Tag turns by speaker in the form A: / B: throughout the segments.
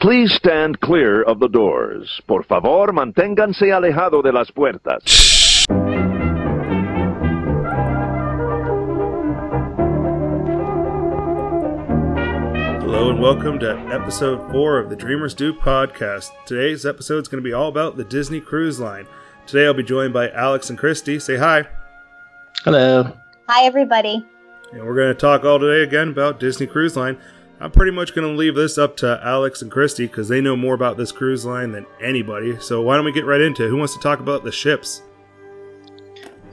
A: Please stand clear of the doors. Por favor, manténganse alejado de las puertas.
B: Hello and welcome to episode 4 of the Dreamers Do podcast. Today's episode is going to be all about the Disney Cruise Line. Today I'll be joined by Alex and Christy. Say hi.
C: Hello.
D: Hi, everybody.
B: And we're going to talk all today again about Disney Cruise Line. I'm pretty much going to leave this up to Alex and Christy because they know more about this cruise line than anybody. So why don't we get right into it? Who wants to talk about the ships?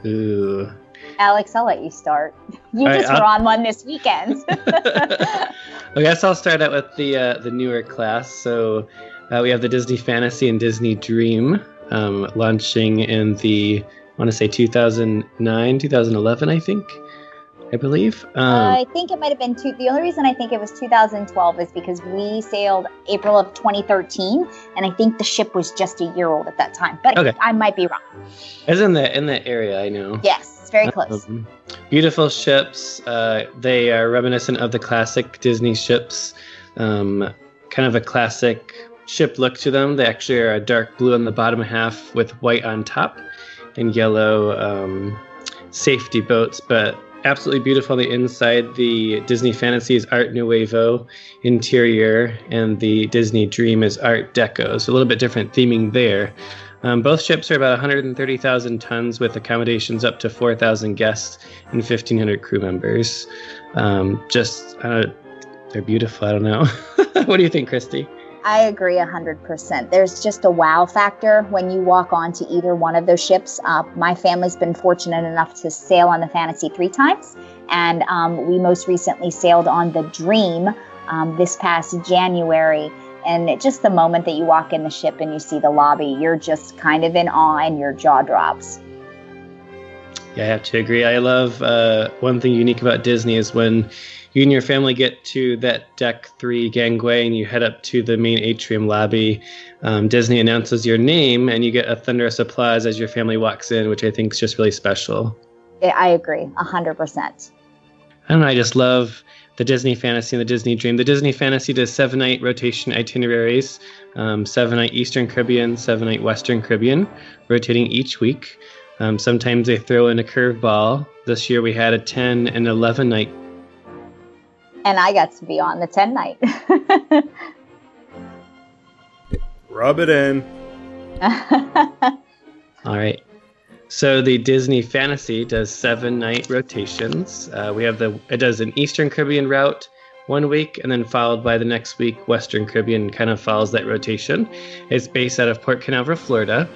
C: Ooh.
D: Alex, I'll let you start. You
C: All right,
D: just were on one this weekend.
C: I guess I'll start out with the uh, the newer class. So uh, we have the Disney Fantasy and Disney Dream um, launching in the I want to say 2009, 2011, I think, I believe. Um,
D: I think it might have been two. The only reason I think it was 2012 is because we sailed April of 2013, and I think the ship was just a year old at that time. But
C: Okay.
D: I might be wrong.
C: it's in the in the area, I know.
D: Yes, it's very close.
C: Um, beautiful ships. Uh, they are reminiscent of the classic Disney ships. Um, kind of a classic ship look to them. They actually are a dark blue on the bottom half with white on top and yellow um, safety boats, but absolutely beautiful on the inside. The Disney Fantasies Art Nouveau interior, and the Disney Dream is Art Deco. So a little bit different theming there. Um, both ships are about 130,000 tons with accommodations up to 4,000 guests and 1,500 crew members. Um, just, uh, they're beautiful. I don't know. what do you think, Christy?
D: I agree 100%. There's just a wow factor when you walk onto either one of those ships. Uh, my family's been fortunate enough to sail on the Fantasy three times, and um, we most recently sailed on the Dream um, this past January. And it, just the moment that you walk in the ship and you see the lobby, you're just kind of in awe and your jaw drops.
C: Yeah, I have to agree. I love uh, one thing unique about Disney is when you and your family get to that deck three gangway and you head up to the main atrium lobby. Um, Disney announces your name and you get a thunderous applause as your family walks in, which I think is just really special.
D: I I agree 100%.
C: I don't know. I just love the Disney Fantasy and the Disney Dream. The Disney Fantasy does seven night rotation itineraries, um, seven night Eastern Caribbean, seven night Western Caribbean, rotating each week. Um, sometimes they throw in a curveball. This year we had a 10 and 11 night.
D: And I got to be on the 10 night.
B: Rub it in.
C: All right. So the Disney Fantasy does seven night rotations. Uh, we have the it does an Eastern Caribbean route one week, and then followed by the next week Western Caribbean kind of follows that rotation. It's based out of Port Canaveral, Florida.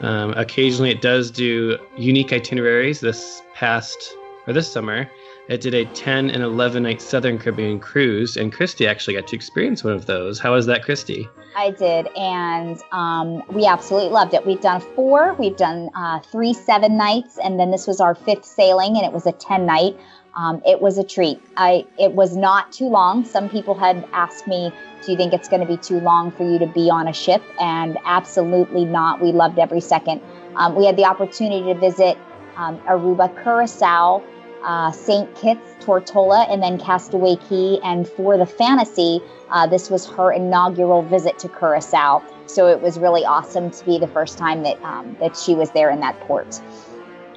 C: Um, occasionally, it does do unique itineraries. This past or this summer, it did a 10 and 11 night Southern Caribbean cruise, and Christy actually got to experience one of those. How was that, Christy?
D: I did, and um, we absolutely loved it. We've done four, we've done uh, three seven nights, and then this was our fifth sailing, and it was a ten night. Um, it was a treat. I it was not too long. Some people had asked me, "Do you think it's going to be too long for you to be on a ship?" And absolutely not. We loved every second. Um, we had the opportunity to visit um, Aruba, Curacao, uh, St. Kitts, Tortola, and then Castaway Cay. And for the fantasy, uh, this was her inaugural visit to Curacao. So it was really awesome to be the first time that um, that she was there in that port.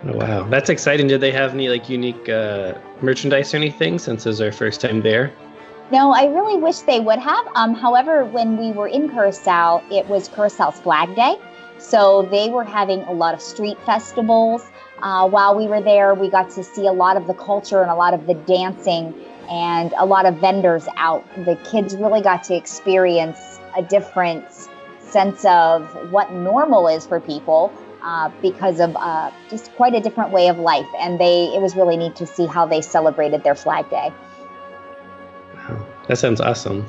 C: Oh, wow, that's exciting. Did they have any like unique uh, merchandise or anything since it was our first time there?
D: No, I really wish they would have. Um, however, when we were in Curacao, it was Curacao's Flag Day. So they were having a lot of street festivals. Uh, while we were there, we got to see a lot of the culture and a lot of the dancing and a lot of vendors out. The kids really got to experience a different sense of what normal is for people uh, because of uh, just quite a different way of life. And they, it was really neat to see how they celebrated their Flag Day.
C: Wow, that sounds awesome.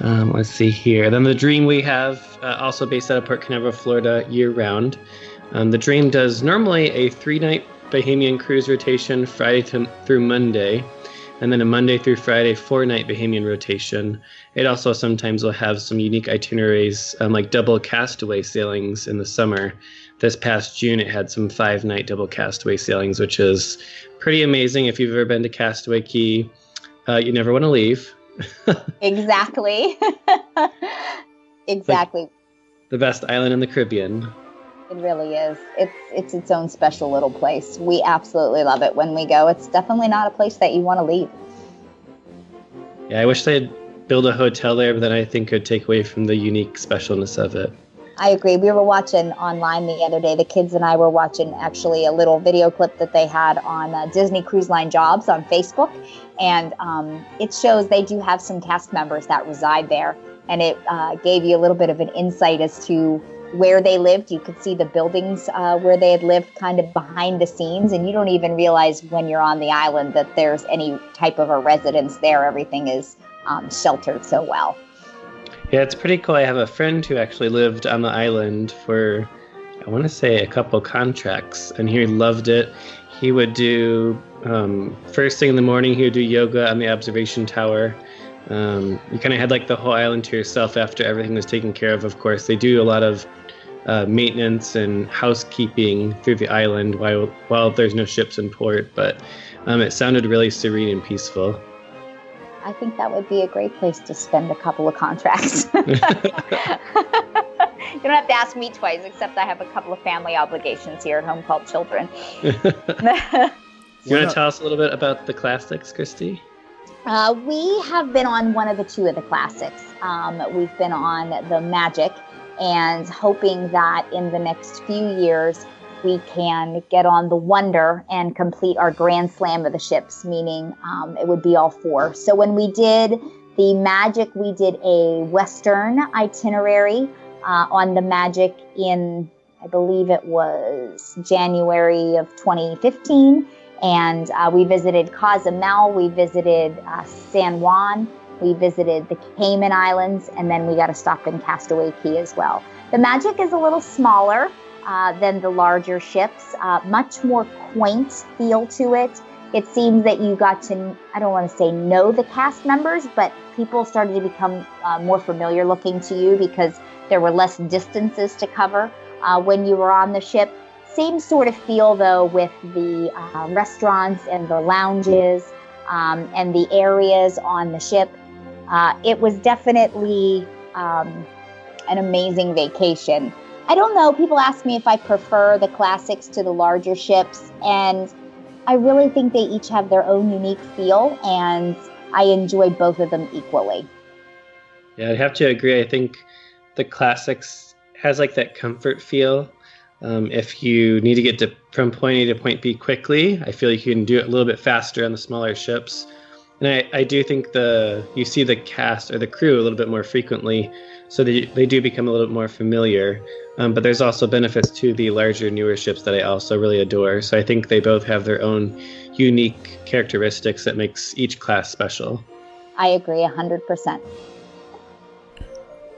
C: Um, let's see here. Then the Dream we have uh, also based out of Port Canaveral, Florida, year round. Um, the Dream does normally a three night Bahamian cruise rotation, Friday to, through Monday, and then a Monday through Friday four night Bahamian rotation. It also sometimes will have some unique itineraries, um, like double castaway sailings in the summer. This past June, it had some five night double castaway sailings, which is pretty amazing. If you've ever been to Castaway Cay, uh, you never want to leave.
D: exactly. exactly. Like
C: the best island in the Caribbean.
D: It really is. It's it's its own special little place. We absolutely love it when we go. It's definitely not a place that you want to leave.
C: Yeah, I wish they'd build a hotel there, but then I think it would take away from the unique specialness of it.
D: I agree. We were watching online the other day. The kids and I were watching actually a little video clip that they had on uh, Disney Cruise Line Jobs on Facebook, and um, it shows they do have some cast members that reside there, and it uh, gave you a little bit of an insight as to where they lived. You could see the buildings uh, where they had lived kind of behind the scenes, and you don't even realize when you're on the island that there's any type of a residence there. Everything is um, sheltered so well.
C: Yeah, it's pretty cool. I have a friend who actually lived on the island for, I want to say, a couple contracts, and he loved it. He would do um, first thing in the morning. He would do yoga on the observation tower. Um, you kind of had like the whole island to yourself after everything was taken care of. Of course, they do a lot of uh, maintenance and housekeeping through the island while while there's no ships in port. But um, it sounded really serene and peaceful.
D: I think that would be a great place to spend a couple of contracts. you don't have to ask me twice, except I have a couple of family obligations here at home called children.
C: you want to tell us a little bit about the classics, Christy?
D: Uh, we have been on one of the two of the classics. Um, we've been on the Magic, and hoping that in the next few years we can get on the Wonder and complete our Grand Slam of the ships, meaning um, it would be all four. So when we did the Magic, we did a Western itinerary uh, on the Magic in, I believe it was January of 2015. And uh, we visited Cozumel, we visited uh, San Juan, we visited the Cayman Islands, and then we got to stop in Castaway Cay as well. The Magic is a little smaller uh, than the larger ships. Uh, much more quaint feel to it. It seems that you got to, I don't want to say know the cast members, but people started to become uh, more familiar looking to you because there were less distances to cover uh, when you were on the ship. Same sort of feel though with the uh, restaurants and the lounges um, and the areas on the ship. it was definitely um, an amazing vacation. I don't know. People ask me if I prefer the classics to the larger ships, and I really think they each have their own unique feel, and I enjoy both of them equally.
C: Yeah, I'd have to agree. I think the classics has like that comfort feel. Um, if you need to get to, from point A to point B quickly, I feel like you can do it a little bit faster on the smaller ships. And I, I do think the you see the cast or the crew a little bit more frequently, so they, they do become a little bit more familiar. Um, but there's also benefits to the larger, newer ships that I also really adore. So I think they both have their own unique characteristics that makes each class special.
D: I agree 100%.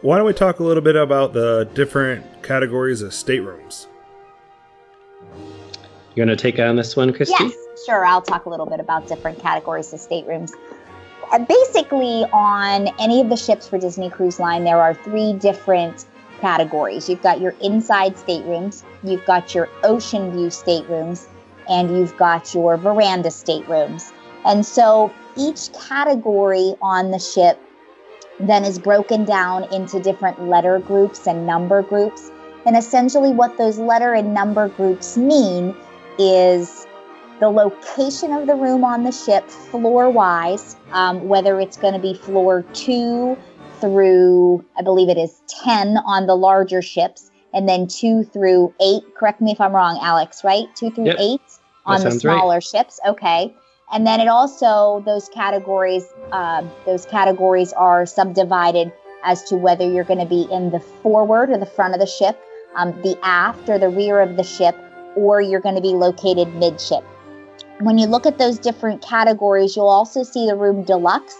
B: Why don't we talk a little bit about the different categories of staterooms?
C: You want to take on this one, Christy?
D: Yes, sure. I'll talk a little bit about different categories of staterooms. Uh, basically, on any of the ships for Disney Cruise Line, there are three different categories. You've got your inside staterooms, you've got your ocean view staterooms, and you've got your veranda staterooms. And so each category on the ship then is broken down into different letter groups and number groups. And essentially, what those letter and number groups mean is the location of the room on the ship, floor wise, um, whether it's going to be floor two, through, I believe it is 10 on the larger ships, and then two through eight. Correct me if I'm wrong, Alex, right? Two through
C: yep.
D: eight on the smaller right. ships. Okay. And then it also, those categories, uh, those categories are subdivided as to whether you're going to be in the forward or the front of the ship, um, the aft or the rear of the ship, or you're going to be located midship. When you look at those different categories, you'll also see the room deluxe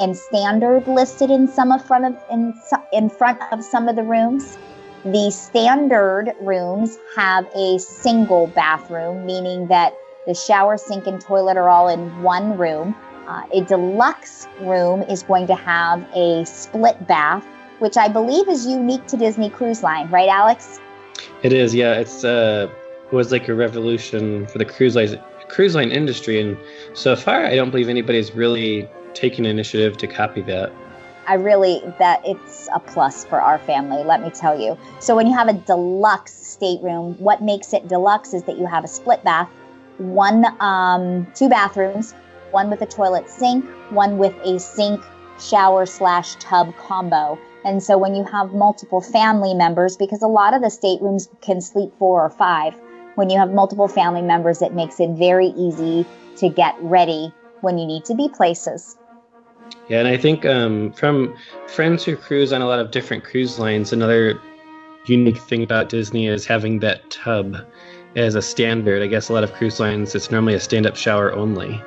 D: and standard listed in some of front of in, in front of some of the rooms. The standard rooms have a single bathroom, meaning that the shower, sink, and toilet are all in one room. Uh, a deluxe room is going to have a split bath, which I believe is unique to Disney Cruise Line, right, Alex?
C: It is, yeah. It's uh, it was like a revolution for the cruise line cruise line industry, and so far, I don't believe anybody's really taken initiative to copy that.
D: I really that it's a plus for our family, let me tell you. So when you have a deluxe stateroom, what makes it deluxe is that you have a split bath, one um, two bathrooms, one with a toilet sink, one with a sink shower slash tub combo. And so when you have multiple family members, because a lot of the staterooms can sleep four or five, when you have multiple family members, it makes it very easy to get ready when you need to be places.
C: Yeah, and I think um, from friends who cruise on a lot of different cruise lines, another unique thing about Disney is having that tub as a standard. I guess a lot of cruise lines, it's normally a stand up shower only.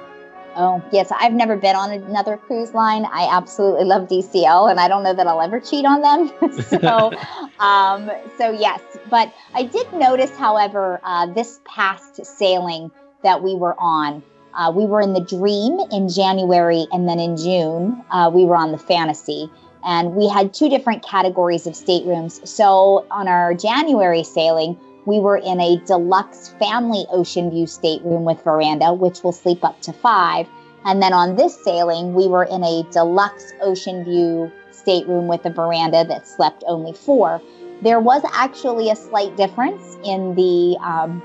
D: Oh, yes. I've never been on another cruise line. I absolutely love DCL, and I don't know that I'll ever cheat on them. so, um, so yes. But I did notice, however, uh, this past sailing that we were on, uh, we were in the Dream in January, and then in June, uh, we were on the Fantasy. And we had two different categories of staterooms. So on our January sailing, we were in a deluxe family ocean view stateroom with veranda, which will sleep up to five. And then on this sailing, we were in a deluxe ocean view stateroom with a veranda that slept only four. There was actually a slight difference in the um,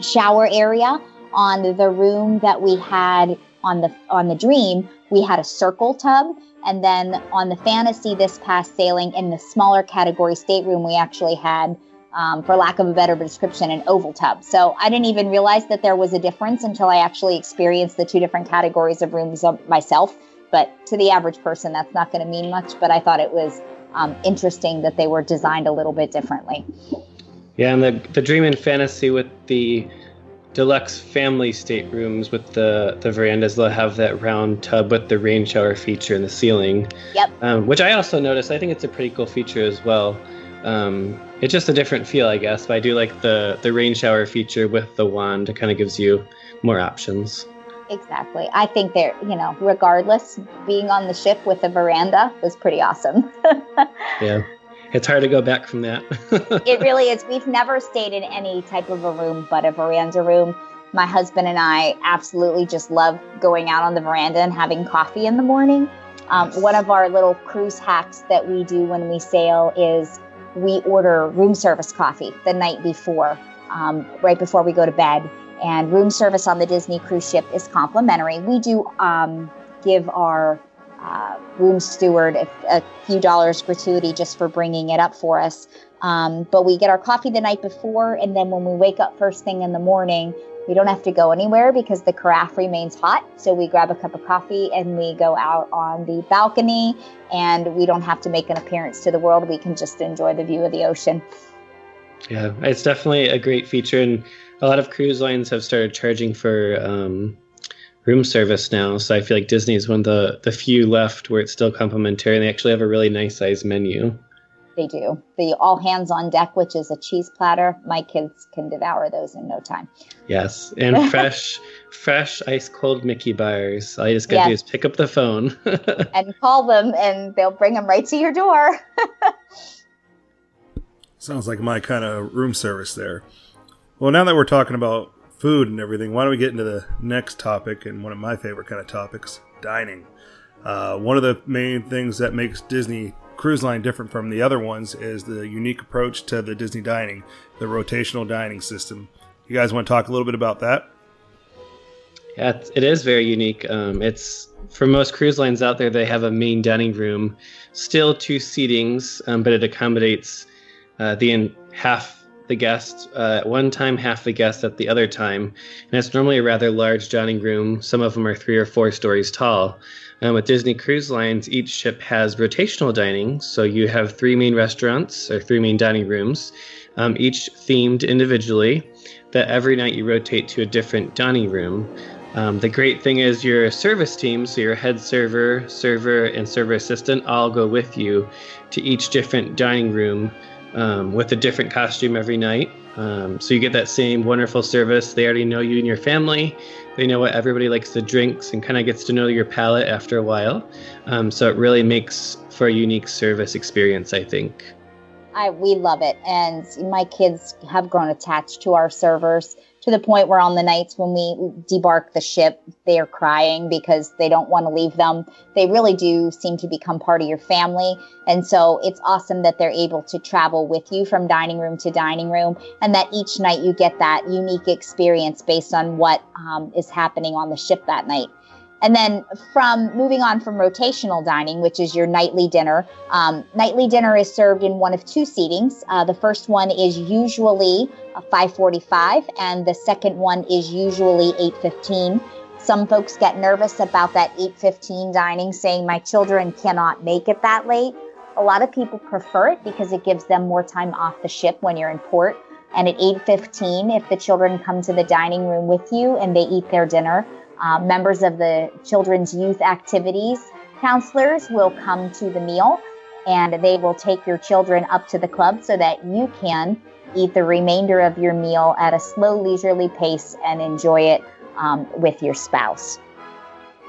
D: shower area on the room that we had on the on the dream we had a circle tub and then on the fantasy this past sailing in the smaller category stateroom we actually had um, for lack of a better description an oval tub. So i didn't even realize that there was a difference until i actually experienced the two different categories of rooms myself. But to the average person that's not going to mean much but i thought it was um, interesting that they were designed a little bit differently.
C: Yeah and the, the dream and fantasy with the deluxe family staterooms with the the verandas they'll have that round tub with the rain shower feature in the ceiling.
D: Yep.
C: Um, which i also noticed i think it's a pretty cool feature as well um, it's just a different feel i guess but i do like the the rain shower feature with the wand it kind of gives you more options
D: exactly i think they're you know regardless being on the ship with a veranda was pretty awesome
C: yeah it's hard to go back from that.
D: it really is. We've never stayed in any type of a room but a veranda room. My husband and I absolutely just love going out on the veranda and having coffee in the morning. Um, one of our little cruise hacks that we do when we sail is we order room service coffee the night before, um, right before we go to bed. And room service on the Disney cruise ship is complimentary. We do um, give our uh, room steward a, a, few dollars gratuity just for bringing it up for us. Um, but we get our coffee the night before, and then when we wake up first thing in the morning, we don't have to go anywhere because the carafe remains hot. So we grab a cup of coffee and we go out on the balcony, and we don't have to make an appearance to the world. We can just enjoy the view of the ocean.
C: Yeah, it's definitely a great feature, and a lot of cruise lines have started charging for um, room service now. So I feel like Disney is one of the, the few left where it's still complimentary and they actually have a really nice size menu.
D: They do. The all hands on deck, which is a cheese platter. My kids can devour those in no time.
C: Yes. And fresh, fresh ice cold Mickey bars. All you just got to yes. do is pick up the phone
D: and call them, and they'll bring them right to your door.
B: Sounds like my kind of room service there. Well, now that we're talking about food and everything, why don't we get into the next topic and one of my favorite kind of topics dining. Uh, one of the main things that makes Disney Cruise Line different from the other ones is the unique approach to the Disney dining, the rotational dining system. You guys want to talk a little bit about that?
C: Yeah, it is very unique. Um, it's for most cruise lines out there, they have a main dining room, still two seatings, um, but it accommodates uh, the in half the guest uh, at one time, half the guest at the other time. And it's normally a rather large dining room. Some of them are three or four stories tall. Um, with Disney Cruise Lines, each ship has rotational dining. So you have three main restaurants or three main dining rooms, um, each themed individually, that every night you rotate to a different dining room. Um, the great thing is your service team, so your head server, server, and server assistant all go with you to each different dining room um, with a different costume every night. Um, so you get that same wonderful service. They already know you and your family. They know what everybody likes to drinks and kind of gets to know your palate after a while. Um, so it really makes for a unique service experience, I think.
D: I we love it, and my kids have grown attached to our servers. To the point where on the nights when we debark the ship, they are crying because they don't want to leave them. They really do seem to become part of your family. And so it's awesome that they're able to travel with you from dining room to dining room and that each night you get that unique experience based on what um, is happening on the ship that night. And then from moving on from rotational dining, which is your nightly dinner, um, nightly dinner is served in one of two seatings. Uh, the first one is usually 5:45, and the second one is usually 8:15. Some folks get nervous about that 8:15 dining, saying my children cannot make it that late. A lot of people prefer it because it gives them more time off the ship when you're in port. And at 8:15, if the children come to the dining room with you and they eat their dinner, uh, members of the children's youth activities counselors will come to the meal and they will take your children up to the club so that you can eat the remainder of your meal at a slow, leisurely pace and enjoy it um, with your spouse.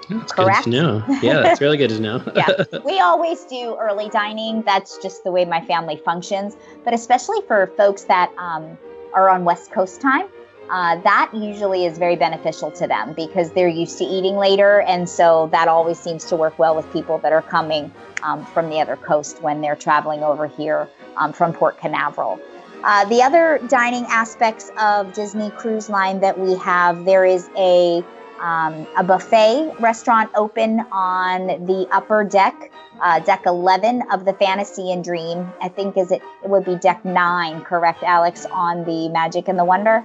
C: That's Correct? good to know. Yeah, that's really good to know.
D: yeah, we always do early dining. That's just the way my family functions. But especially for folks that um, are on West Coast time, uh, that usually is very beneficial to them because they're used to eating later. And so that always seems to work well with people that are coming um, from the other coast when they're traveling over here um, from Port Canaveral. Uh, the other dining aspects of Disney Cruise Line that we have, there is a um, a buffet restaurant open on the upper deck, uh, deck 11 of the Fantasy and Dream. I think is it, it would be deck nine, correct, Alex, on the Magic and the Wonder.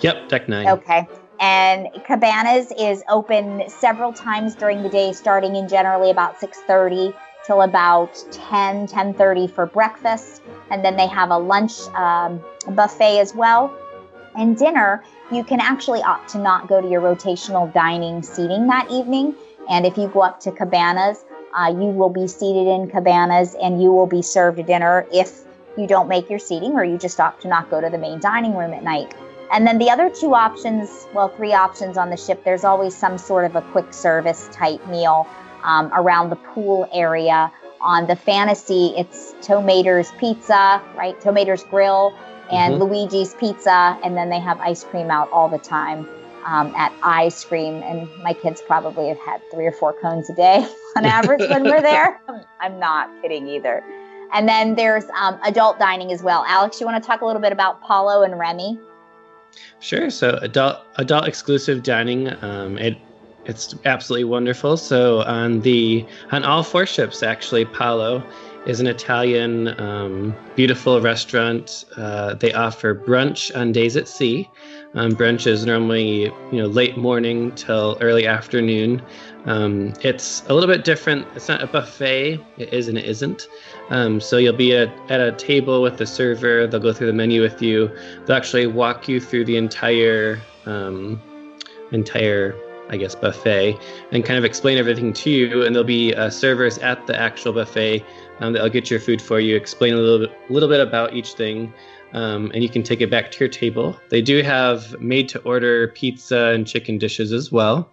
C: Yep, deck nine.
D: Okay. And Cabanas is open several times during the day, starting in generally about 6:30 till about 10, 10:30 for breakfast, and then they have a lunch um, buffet as well. And dinner, you can actually opt to not go to your rotational dining seating that evening. And if you go up to Cabanas, uh, you will be seated in Cabanas, and you will be served dinner if you don't make your seating or you just opt to not go to the main dining room at night. And then the other two options, well, three options on the ship, there's always some sort of a quick service type meal um, around the pool area. On the fantasy, it's Tow Mater's Pizza, right? Tow Mater's Grill and mm-hmm. Luigi's Pizza. And then they have ice cream out all the time um, at Ice Cream. And my kids probably have had three or four cones a day on average when we're there. I'm not kidding either. And then there's um, adult dining as well. Alex, you want to talk a little bit about Palo and Remy?
C: Sure. So adult adult exclusive dining. Um, it it's absolutely wonderful. So on the on all four ships, actually, Palo is an Italian um, beautiful restaurant. Uh, they offer brunch on days at sea. Um, brunch is normally you know late morning till early afternoon. Um, it's a little bit different. It's not a buffet. It is and it isn't. Um, so you'll be at, a table with the server. They'll go through the menu with you. They'll actually walk you through the entire um, entire I guess buffet and kind of explain everything to you. And there'll be uh, servers at the actual buffet um, that'll get your food for you, explain a little bit, little bit about each thing. Um, and you can take it back to your table. They do have made to order pizza and chicken dishes as well.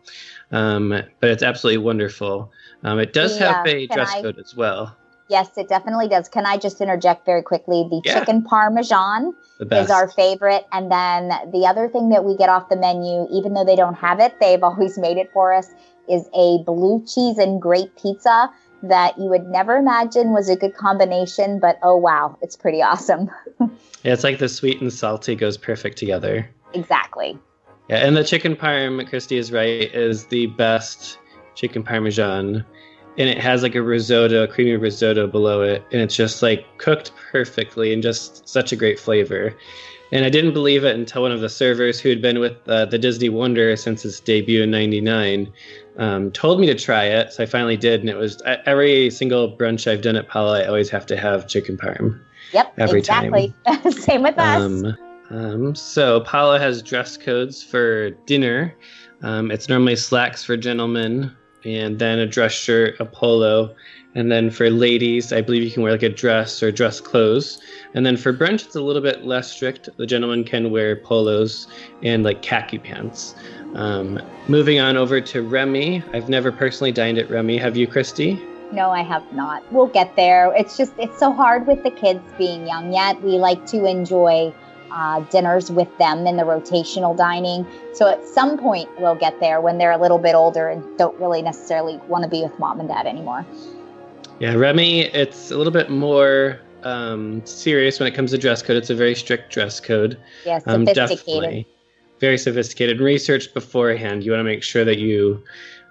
C: Um, but it's absolutely wonderful. Um, it does yeah, have a dress I, code as well.
D: Yes, it definitely does. Can I just interject very quickly? The yeah. chicken parmesan is our favorite. And then the other thing that we get off the menu, even though they don't have it, they've always made it for us, is a blue cheese and grape pizza that you would never imagine was a good combination, but oh wow, it's pretty awesome.
C: yeah, it's like the sweet and salty goes perfect together.
D: Exactly.
C: Yeah, and the chicken parm, Christy is right, is the best chicken parmesan. And it has like a risotto, a creamy risotto below it, and it's just like cooked perfectly and just such a great flavor. And I didn't believe it until one of the servers who had been with uh, the Disney Wonder since its debut in '99 um, told me to try it. So I finally did, and it was every single brunch I've done at Palo, I always have to have chicken parm.
D: Yep, every exactly. time. Same with us.
C: Um, um, so Palo has dress codes for dinner. Um, it's normally slacks for gentlemen, and then a dress shirt, a polo, and then for ladies, I believe you can wear like a dress or dress clothes. And then for brunch, it's a little bit less strict. The gentlemen can wear polos and like khaki pants. Um, moving on over to Remy. I've never personally dined at Remy. Have you, Christy?
D: No, I have not. We'll get there. It's just, it's so hard with the kids being young yet. We like to enjoy uh, dinners with them in the rotational dining. So at some point, we'll get there when they're a little bit older and don't really necessarily want to be with mom and dad anymore.
C: Yeah, Remy, it's a little bit more um, serious when it comes to dress code. It's a very strict dress code.
D: Yeah,
C: Um,
D: sophisticated.
C: definitely. Very sophisticated. Research beforehand. You want to make sure that you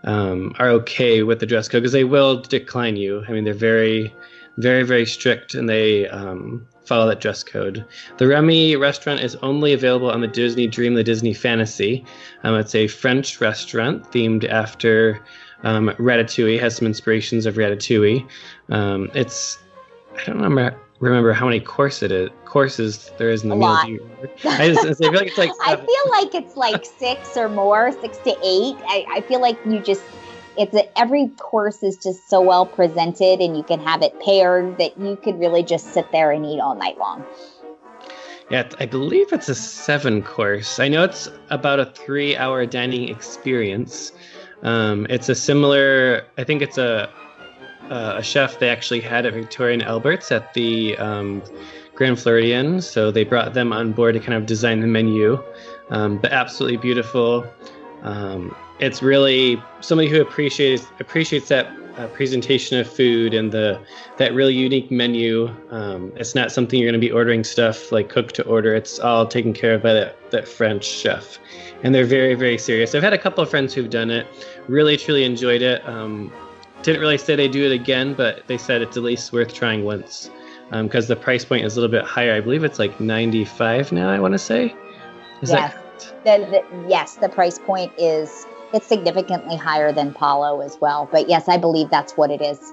C: um, are okay with the dress code because they will decline you. I mean, they're very, very, very strict and they um, follow that dress code. The Remy restaurant is only available on the Disney Dream, the Disney Fantasy. Um, it's a French restaurant themed after um, Ratatouille, has some inspirations of Ratatouille. Um, it's, I don't remember remember how many course it is, courses there is in the
D: A
C: meal.
D: lot.
C: Do you remember? I, just, I feel like it's like
D: I feel like it's like six or more, six to eight. I, I feel like you just, it's a, every course is just so well presented and you can have it paired that you could really just sit there and eat all night long.
C: Yeah, I believe it's a seven course. I know it's about a three hour dining experience. Um, it's a similar, I think it's a, a chef they actually had at Victoria and Albert's at the um, Grand Floridian. So they brought them on board to kind of design the menu. Um, but absolutely beautiful. Um, it's really somebody who appreciates appreciates that uh, presentation of food and the that really unique menu. Um, it's not something you're going to be ordering stuff like cooked to order. It's all taken care of by that, that French chef, and they're very very serious. I've had a couple of friends who've done it, really truly enjoyed it. Um, didn't really say they do it again, but they said it's at least worth trying once because the price point is a little bit higher. I believe it's like 95 now. I want to say. Is
D: Yes.
C: that?
D: The, the, yes, the price point is, it's significantly higher than Palo as well. But yes, I believe that's what it is.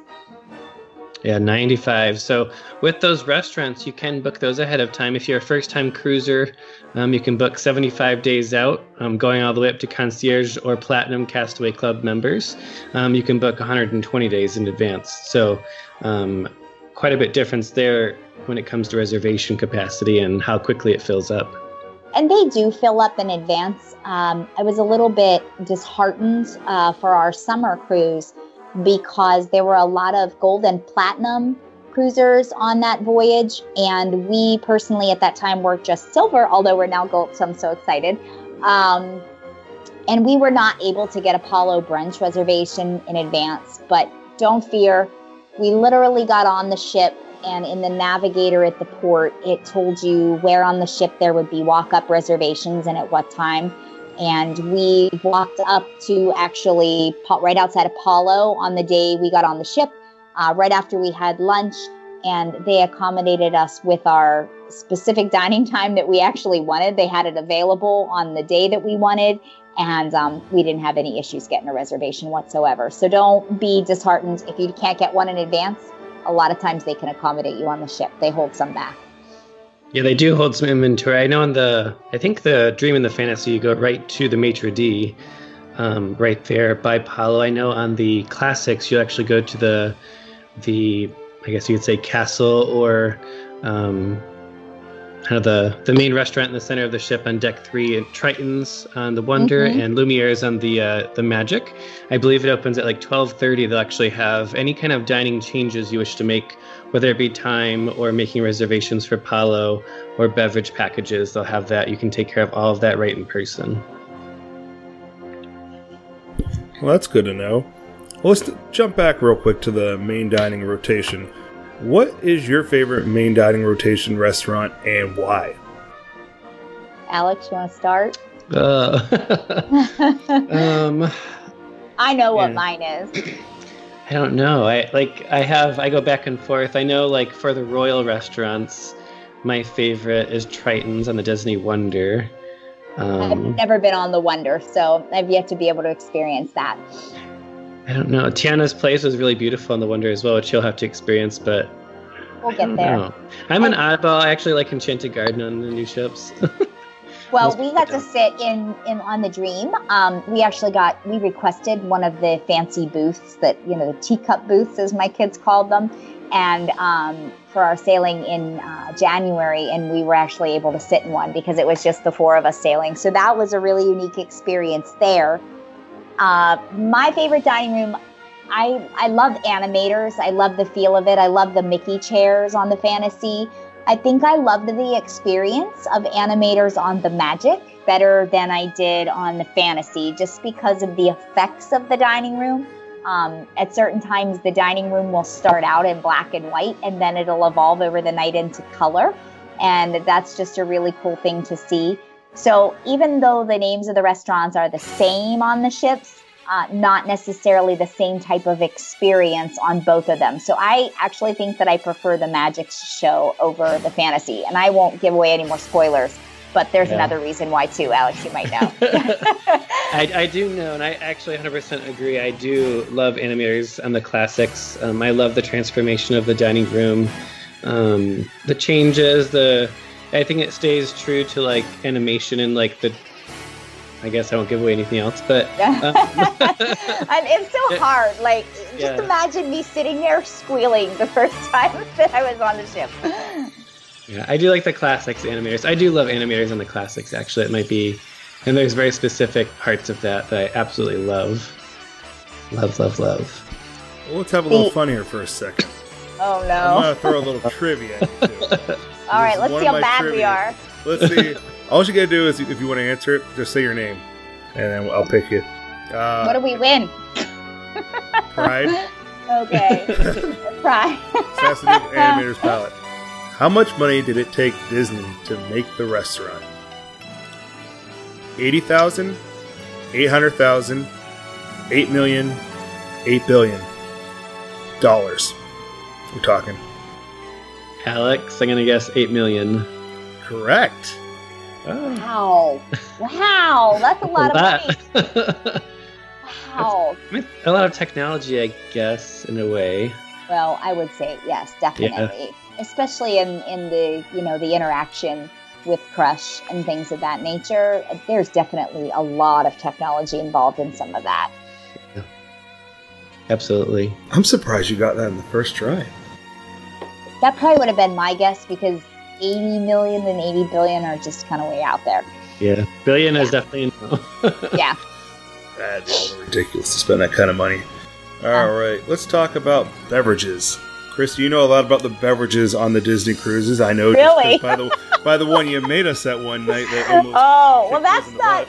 C: Yeah, 95. So with those restaurants, you can book those ahead of time. If you're a first time cruiser, um, you can book 75 days out, um, going all the way up to concierge or platinum Castaway Club members. Um, you can book 120 days in advance. So um, quite a bit difference there when it comes to reservation capacity and how quickly it fills up.
D: And they do fill up in advance. Um, I was a little bit disheartened uh, for our summer cruise because there were a lot of gold and platinum cruisers on that voyage. And we personally at that time were just silver, although we're now gold, so I'm so excited. Um, and we were not able to get a Palo brunch reservation in advance. But don't fear, we literally got on the ship and in the navigator at the port, it told you where on the ship there would be walk up reservations and at what time. And we walked up to actually right outside Apollo on the day we got on the ship, uh, right after we had lunch. And they accommodated us with our specific dining time that we actually wanted. They had it available on the day that we wanted. And um, we didn't have any issues getting a reservation whatsoever. So don't be disheartened if you can't get one in advance a lot of times they can accommodate you on the ship. They hold some back.
C: Yeah, they do hold some inventory. I know in the, I think the Dream and the Fantasy, you go right to the maitre d, um, right there by Palo. I know on the classics, you actually go to the, the, I guess you could say castle or, um, kind of the the main restaurant in the center of the ship on deck three, and Triton's on the Wonder
D: Mhm.
C: and Lumiere's on the uh, the Magic. I believe it opens at like twelve thirty. They'll actually have any kind of dining changes you wish to make, whether it be time or making reservations for Palo or beverage packages. They'll have that. You can take care of all of that right in person.
B: Well, that's good to know. Well, let's jump back real quick to the main dining rotation. What is your favorite main dining rotation restaurant and why?
D: Alex, you want to start?
C: Uh, um,
D: I know what
C: Yeah.
D: mine is.
C: I don't know. I like I have I go back and forth. I know like for the royal restaurants, my favorite is Triton's on the Disney Wonder.
D: I've
C: Um,
D: never been on the Wonder, so I've yet to be able to experience that.
C: I don't know. Tiana's place was really beautiful on the Wonder as well, which you'll have to experience. But
D: We'll get there.
C: Know. I'm an oddball. I actually like Enchanted Garden on the new ships.
D: Well, we got to sit in, in on the Dream. Um, we actually got we requested one of the fancy booths that you know the teacup booths, as my kids called them, and um, for our sailing in uh, January, and we were actually able to sit in one because it was just the four of us sailing. So that was a really unique experience there. Uh, my favorite dining room. I, I love animators. I love the feel of it. I love the Mickey chairs on the fantasy. I think I loved the experience of animators on the magic better than I did on the fantasy, just because of the effects of the dining room. Um, at certain times, the dining room will start out in black and white, and then it'll evolve over the night into color. And that's just a really cool thing to see. So, even though the names of the restaurants are the same on the ships, uh, not necessarily the same type of experience on both of them. So, I actually think that I prefer the magic show over the fantasy. And I won't give away any more spoilers but there's yeah. another reason why too, Alex. You might know.
C: I, I, do know, and I actually 100% agree. I do love animators and the classics. Um, I love the transformation of the dining room, um, the changes. The I think it stays true to like animation and like the. I guess I won't give away anything else, but um,
D: it's so hard. Like, just yeah. imagine me sitting there squealing the first time that I was on the ship.
C: Yeah, I do like the classics animators. I do love animators in the classics. Actually, it might be, and there's very specific parts of that that I absolutely love. Love, love, love.
B: Well, let's have a little fun here for a second.
D: Oh no!
B: I'm gonna throw a little trivia.
D: All right, let's see how bad trivia. we are.
B: Let's see. All you gotta do is, if you want to answer it, just say your name, and then I'll pick you.
D: Uh, what do we win?
B: Pride.
D: Okay. Pride.
B: Sensitive Animator's Palate. How much money did it take Disney to make the restaurant? 80,000, 800,000, 8 million, 8 billion dollars. We're talking.
C: Alex, I'm going to guess 8 million.
B: Correct.
D: Oh. Wow. Wow. That's a lot of money. wow.
C: a lot of technology, I guess, in a way.
D: Well, I would say yes, definitely. Yeah especially in, in the you know the interaction with crush and things of that nature there's definitely a lot of technology involved in some of that
C: yeah. absolutely
B: i'm surprised you got that in the first try
D: that probably would have been my guess because 80 million and 80 billion are just kind of way out there
C: yeah billion yeah. is definitely
D: no. yeah
B: that's ridiculous to spend that kind of money All right, let's talk about beverages Chris, you know a lot about the beverages on the Disney cruises. I know
D: really?
B: by the by the one you made us that one night. That almost
D: oh, well, that's not.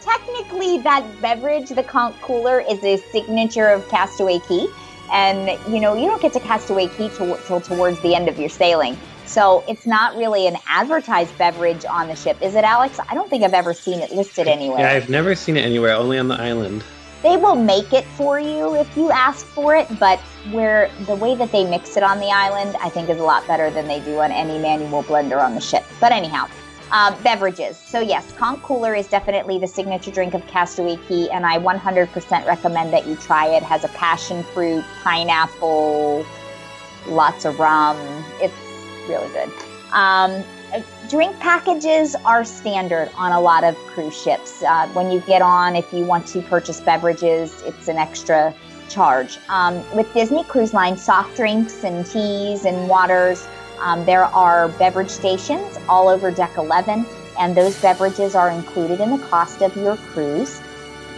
D: Technically, that beverage, the Conch Cooler, is a signature of Castaway Cay, and you know you don't get to Castaway Cay till, till towards the end of your sailing. So it's not really an advertised beverage on the ship, is it, Alex? I don't think I've ever seen it listed anywhere.
C: Yeah, I've never seen it anywhere, only on the island.
D: They will make it for you if you ask for it, but where the way that they mix it on the island, I think is a lot better than they do on any manual blender on the ship. But anyhow, uh, beverages. So yes, Conch Cooler is definitely the signature drink of Castaway Cay, and I 100% recommend that you try it. it has a passion fruit, pineapple, lots of rum. It's really good. Um, drink packages are standard on a lot of cruise ships. Uh, when you get on, if you want to purchase beverages, it's an extra charge. Um, with Disney Cruise Line, soft drinks and teas and waters, um, there are beverage stations all over Deck 11, and those beverages are included in the cost of your cruise.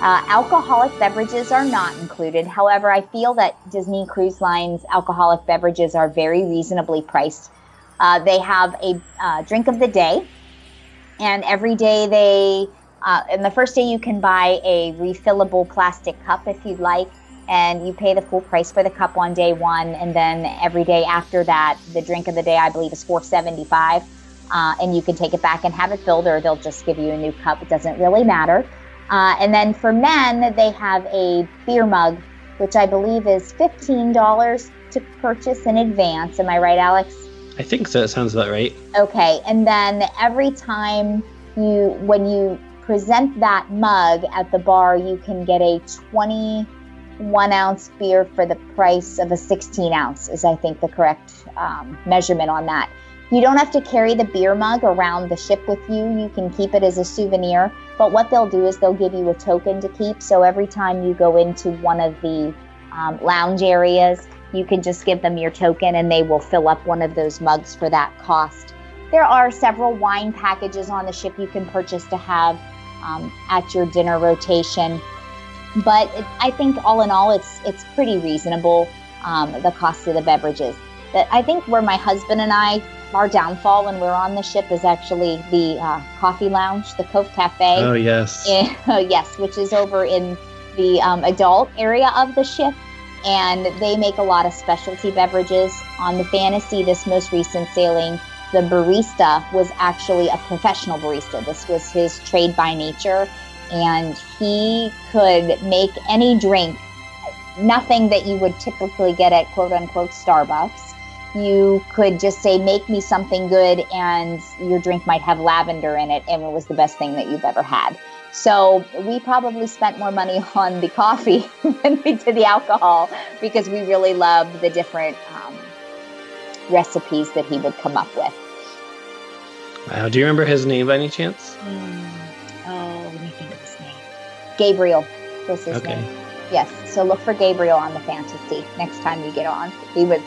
D: Uh, alcoholic beverages are not included. However, I feel that Disney Cruise Line's alcoholic beverages are very reasonably priced uh, they have a uh, drink of the day, and every day they, uh, and the first day you can buy a refillable plastic cup if you'd like, and you pay the full price for the cup on day one, and then every day after that, the drink of the day I believe is four seventy five, uh, and you can take it back and have it filled, or they'll just give you a new cup. It doesn't really matter. Uh, and then for men, they have a beer mug, which I believe is fifteen dollars to purchase in advance. Am I right, Alex?
C: I think so. It sounds about right.
D: Okay. And then every time you, when you present that mug at the bar, you can get a 21 ounce beer for the price of a 16 ounce, is I think the correct um, measurement on that. You don't have to carry the beer mug around the ship with you. You can keep it as a souvenir. But what they'll do is they'll give you a token to keep. So every time you go into one of the um, lounge areas, you can just give them your token and they will fill up one of those mugs for that cost. There are several wine packages on the ship you can purchase to have um, at your dinner rotation. But it, I think all in all, it's it's pretty reasonable um, the cost of the beverages. That I think where my husband and I our downfall when we're on the ship is actually the uh, coffee lounge, the Cove Cafe.
C: Oh yes.
D: In, yes, which is over in the um, adult area of the ship. And they make a lot of specialty beverages. On the Fantasy, this most recent sailing, the barista was actually a professional barista. This was his trade by nature. And he could make any drink, nothing that you would typically get at quote unquote Starbucks. You could just say, make me something good, and your drink might have lavender in it, and it was the best thing that you've ever had. So we probably spent more money on the coffee than we did the alcohol because we really loved the different um, recipes that he would come up with.
C: Wow. Do you remember his name by any chance?
D: Mm. Gabriel was his
C: Okay.
D: name. Yes. So look for Gabriel on the fantasy next time you get on. He was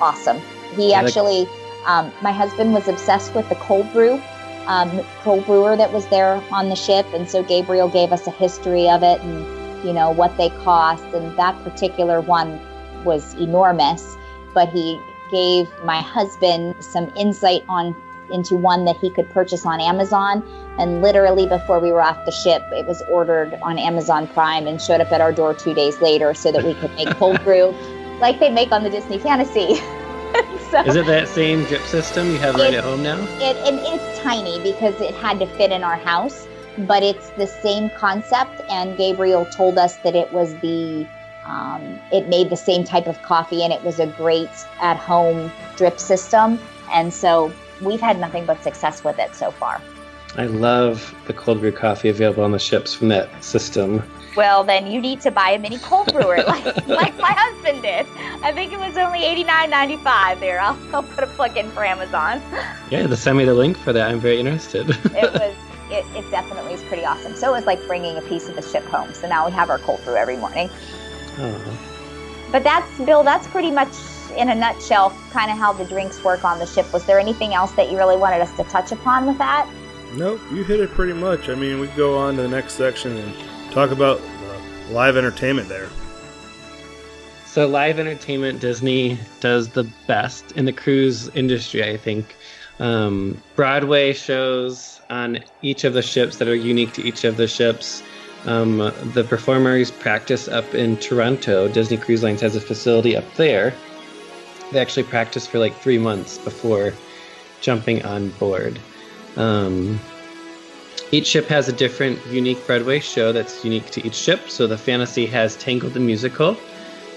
D: awesome. He actually, um, my husband was obsessed with the cold brew, um, cold brewer that was there on the ship, and so Gabriel gave us a history of it and you know what they cost, and that particular one was enormous. But he gave my husband some insight on into one that he could purchase on Amazon. And literally before we were off the ship, it was ordered on Amazon Prime and showed up at our door two days later so that we could make cold brew like they make on the Disney Fantasy. so
C: Is it that same drip system you have right at home now?
D: it, and it's tiny because it had to fit in our house, but it's the same concept. And Gabriel told us that it was the, um, it made the same type of coffee and it was a great at home drip system. And so we've had nothing but success with it so far.
C: I love the cold brew coffee available on the ships from that system.
D: Well, then you need to buy a mini cold brewer like, like my husband did. I think it was only eighty nine ninety five. There, I'll, I'll put a plug in for Amazon.
C: Yeah, to send me the link for that. I'm very interested.
D: It was, it, it definitely is pretty awesome. So it was like bringing a piece of the ship home. So now we have our cold brew every morning.
C: oh.
D: But that's Bill. That's pretty much in a nutshell, kind of how the drinks work on the ship. Was there anything else that you really wanted us to touch upon with that?
B: Nope, you hit it pretty much. I mean, we could go on to the next section and talk about uh, live entertainment there.
C: So live entertainment, Disney does the best in the cruise industry, I think. Um, Broadway shows on each of the ships that are unique to each of the ships. Um, the performers practice up in Toronto. Disney Cruise Lines has a facility up there. They actually practice for like three months before jumping on board. Um, each ship has a different, unique Broadway show that's unique to each ship. So the Fantasy has Tangled the musical.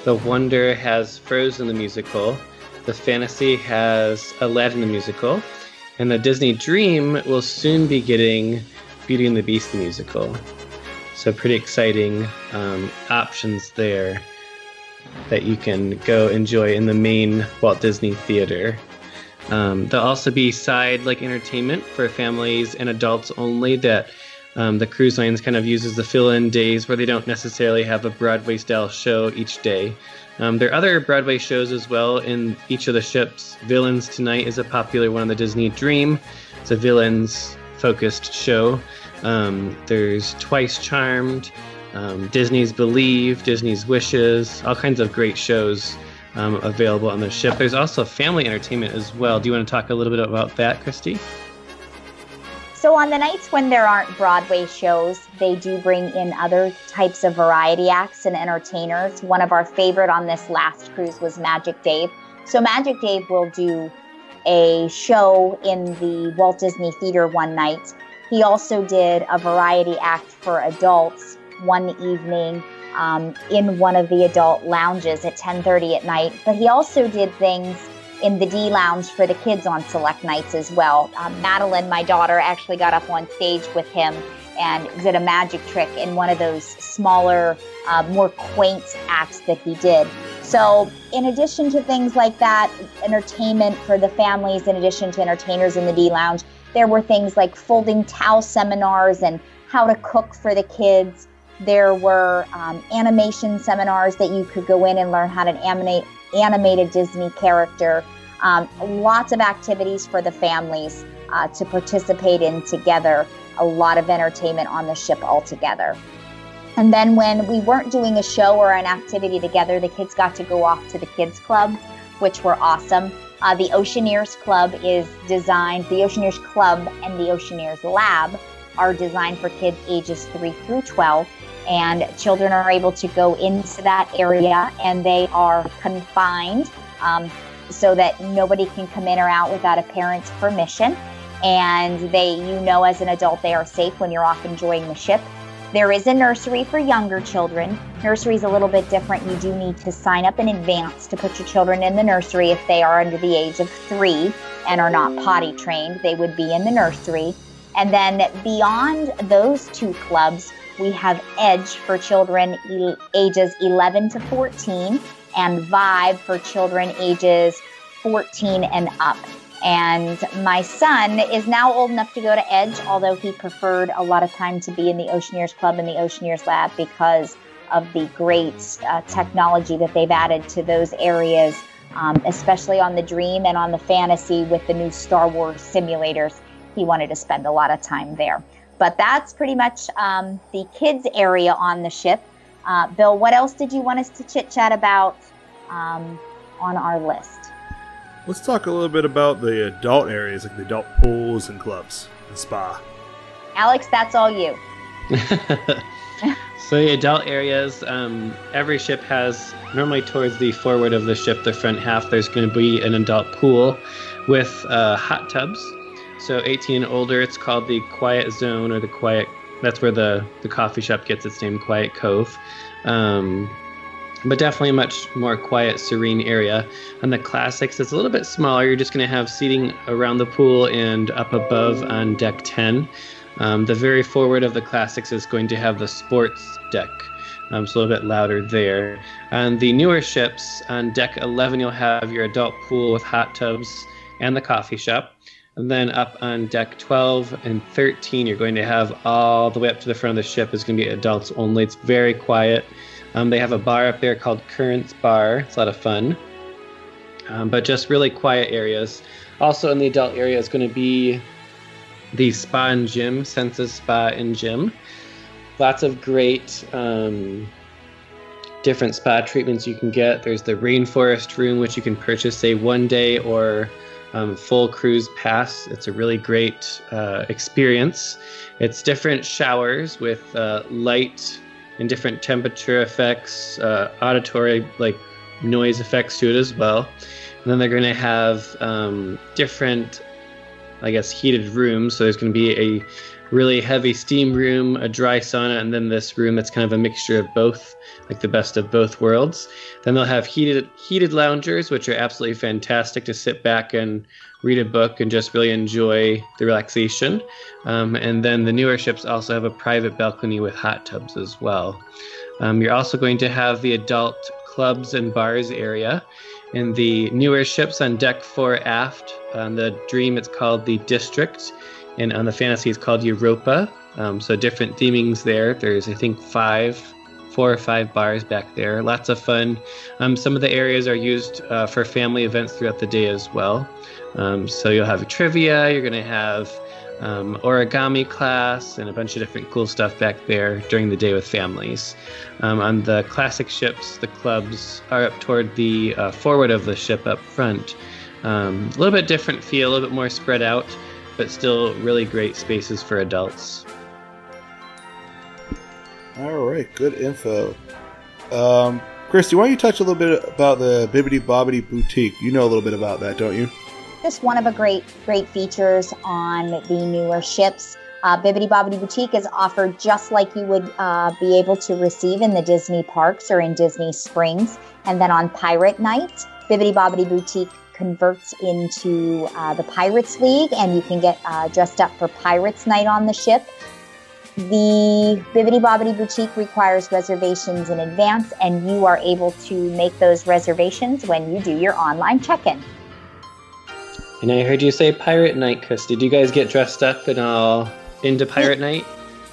C: The Wonder has Frozen the musical. The Fantasy has Aladdin the musical. And the Disney Dream will soon be getting Beauty and the Beast the musical. So, pretty exciting um, options there that you can go enjoy in the main Walt Disney Theater. Um, there'll also be side like entertainment for families and adults only that um, the cruise lines kind of uses the fill-in days where they don't necessarily have a Broadway style show each day. Um, there are other Broadway shows as well in each of the ships. Villains Tonight is a popular one on the Disney Dream. It's a villains focused show. Um, there's Twice Charmed, um, Disney's Believe, Disney's Wishes, all kinds of great shows um, available on the ship. There's also family entertainment as well. Do you want to talk a little bit about that, Christy?
D: So on the nights when there aren't Broadway shows, they do bring in other types of variety acts and entertainers. One of our favorite on this last cruise was Magic Dave. So Magic Dave will do a show in the Walt Disney Theater one night. He also did a variety act for adults one evening um, in one of the adult lounges at 10:30 at night. But he also did things in the D lounge for the kids on select nights as well. Um, Madeline, my daughter, actually got up on stage with him and did a magic trick in one of those smaller, uh, more quaint acts that he did. So, in addition to things like that, entertainment for the families, in addition to entertainers in the D lounge, there were things like folding towel seminars and how to cook for the kids. There were um, animation seminars that you could go in and learn how to animate animate a Disney character. Um, lots of activities for the families uh, to participate in together. A lot of entertainment on the ship altogether. And then when we weren't doing a show or an activity together, the kids got to go off to the kids club, which were awesome. Uh, the Oceaneers Club is designed, the Oceaneers Club and the Oceaneers Lab are designed for kids ages 3 through 12. And children are able to go into that area and they are confined um, so that nobody can come in or out without a parent's permission. And they, you know, as an adult, they are safe when you're off enjoying the ship. There is a nursery for younger children. Nursery is a little bit different. You do need to sign up in advance to put your children in the nursery if they are under the age of three and are not potty trained. They would be in the nursery. And then beyond those two clubs, we have Edge for children ages 11 to 14 and Vibe for children ages 14 and up. And my son is now old enough to go to Edge, although he preferred a lot of time to be in the Oceaneers Club and the Oceaneers Lab because of the great uh, technology that they've added to those areas, um, especially on the Dream and on the Fantasy with the new Star Wars simulators. He wanted to spend a lot of time there. But that's pretty much um, the kids' area on the ship. Uh, Bill, what else did you want us to chit chat about um, on our list?
B: Let's talk a little bit about the adult areas, like the adult pools and clubs and spa.
D: Alex, that's all you.
C: so the adult areas, um, every ship has normally towards the forward of the ship, the front half. There's going to be an adult pool with uh, hot tubs. So 18 and older, it's called the Quiet Zone or the Quiet. That's where the the coffee shop gets its name, Quiet Cove. Um, but definitely a much more quiet, serene area. On the classics, it's a little bit smaller. You're just going to have seating around the pool and up above on deck 10. Um, the very forward of the classics is going to have the sports deck, um, so a little bit louder there. On the newer ships, on deck 11, you'll have your adult pool with hot tubs and the coffee shop. And then up on deck 12 and 13, you're going to have all the way up to the front of the ship is going to be adults only. It's very quiet. Um, they have a bar up there called Currents Bar. It's a lot of fun, um, but just really quiet areas. Also, in the adult area is going to be the spa and gym, Senses Spa and Gym. Lots of great um, different spa treatments you can get. There's the rainforest room, which you can purchase, say, one day or um, full cruise pass. It's a really great uh, experience. It's different showers with uh, light and different temperature effects, uh, auditory like noise effects to it as well. And then they're going to have um, different, I guess, heated rooms. So there's going to be a really heavy steam room, a dry sauna, and then this room that's kind of a mixture of both, like the best of both worlds. Then they'll have heated heated loungers, which are absolutely fantastic to sit back and read a book and just really enjoy the relaxation. Um, and then the newer ships also have a private balcony with hot tubs as well. Um, you're also going to have the adult clubs and bars area. In the newer ships on deck four aft, on the Dream, it's called the District, and on the Fantasy, it's called Europa. Um, so different themings there. There's, I think, five four or five bars back there. Lots of fun. Um, some of the areas are used uh, for family events throughout the day as well. Um, so you'll have trivia, you're going to have um, origami class, and a bunch of different cool stuff back there during the day with families. Um, on the classic ships, the clubs are up toward the uh, forward of the ship up front. Um, a little bit different feel, a little bit more spread out, but still really great spaces for adults.
B: All right, good info. Um, Christy, why don't you touch a little bit about the Bibbidi Bobbidi Boutique? You know a little bit about that, don't you?
D: Just one of the great, great features on the newer ships. Uh, Bibbidi Bobbidi Boutique is offered just like you would uh, be able to receive in the Disney parks or in Disney Springs. And then on Pirate Night, Bibbidi Bobbidi Boutique converts into uh, the Pirates League, and you can get uh, dressed up for Pirates Night on the ship. The Bibbidi Bobbidi Boutique requires reservations in advance, and you are able to make those reservations when you do your online check in.
C: And I heard you say Pirate Night, Christy. Did you guys get dressed up and all into Pirate Night?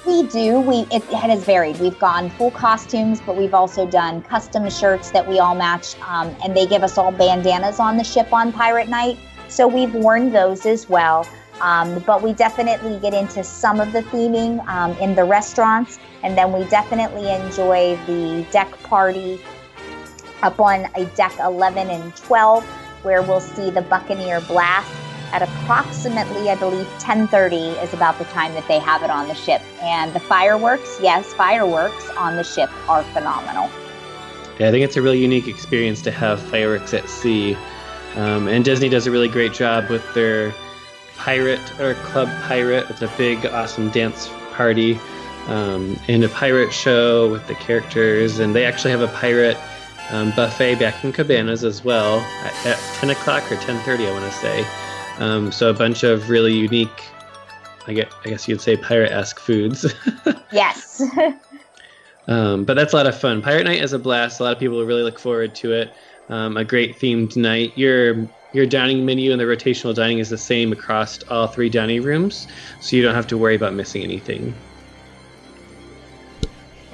D: We do. We it, it, has varied. We've gone full costumes, but we've also done custom shirts that we all match, um, and they give us all bandanas on the ship on Pirate Night. So we've worn those as well. Um, but we definitely get into some of the theming um, in the restaurants, and then we definitely enjoy the deck party up on a deck 11 and 12 where we'll see the Buccaneer Blast at approximately, I believe, 10:30 is about the time that they have it on the ship. And the fireworks, yes, fireworks on the ship are phenomenal.
C: Yeah, I think it's a really unique experience to have fireworks at sea. Um, and Disney does a really great job with their pirate or club pirate. It's a big, awesome dance party um, and a pirate show with the characters. And they actually have a pirate um, buffet back in Cabanas as well at, at 10 o'clock or 10:30, I want to say. Um, so a bunch of really unique, I guess, I guess you'd say pirate-esque foods.
D: yes.
C: um, but that's a lot of fun. Pirate Night is a blast. A lot of people really look forward to it. Um, a great themed night. Your your dining menu and the rotational dining is the same across all three dining rooms, so you don't have to worry about missing anything.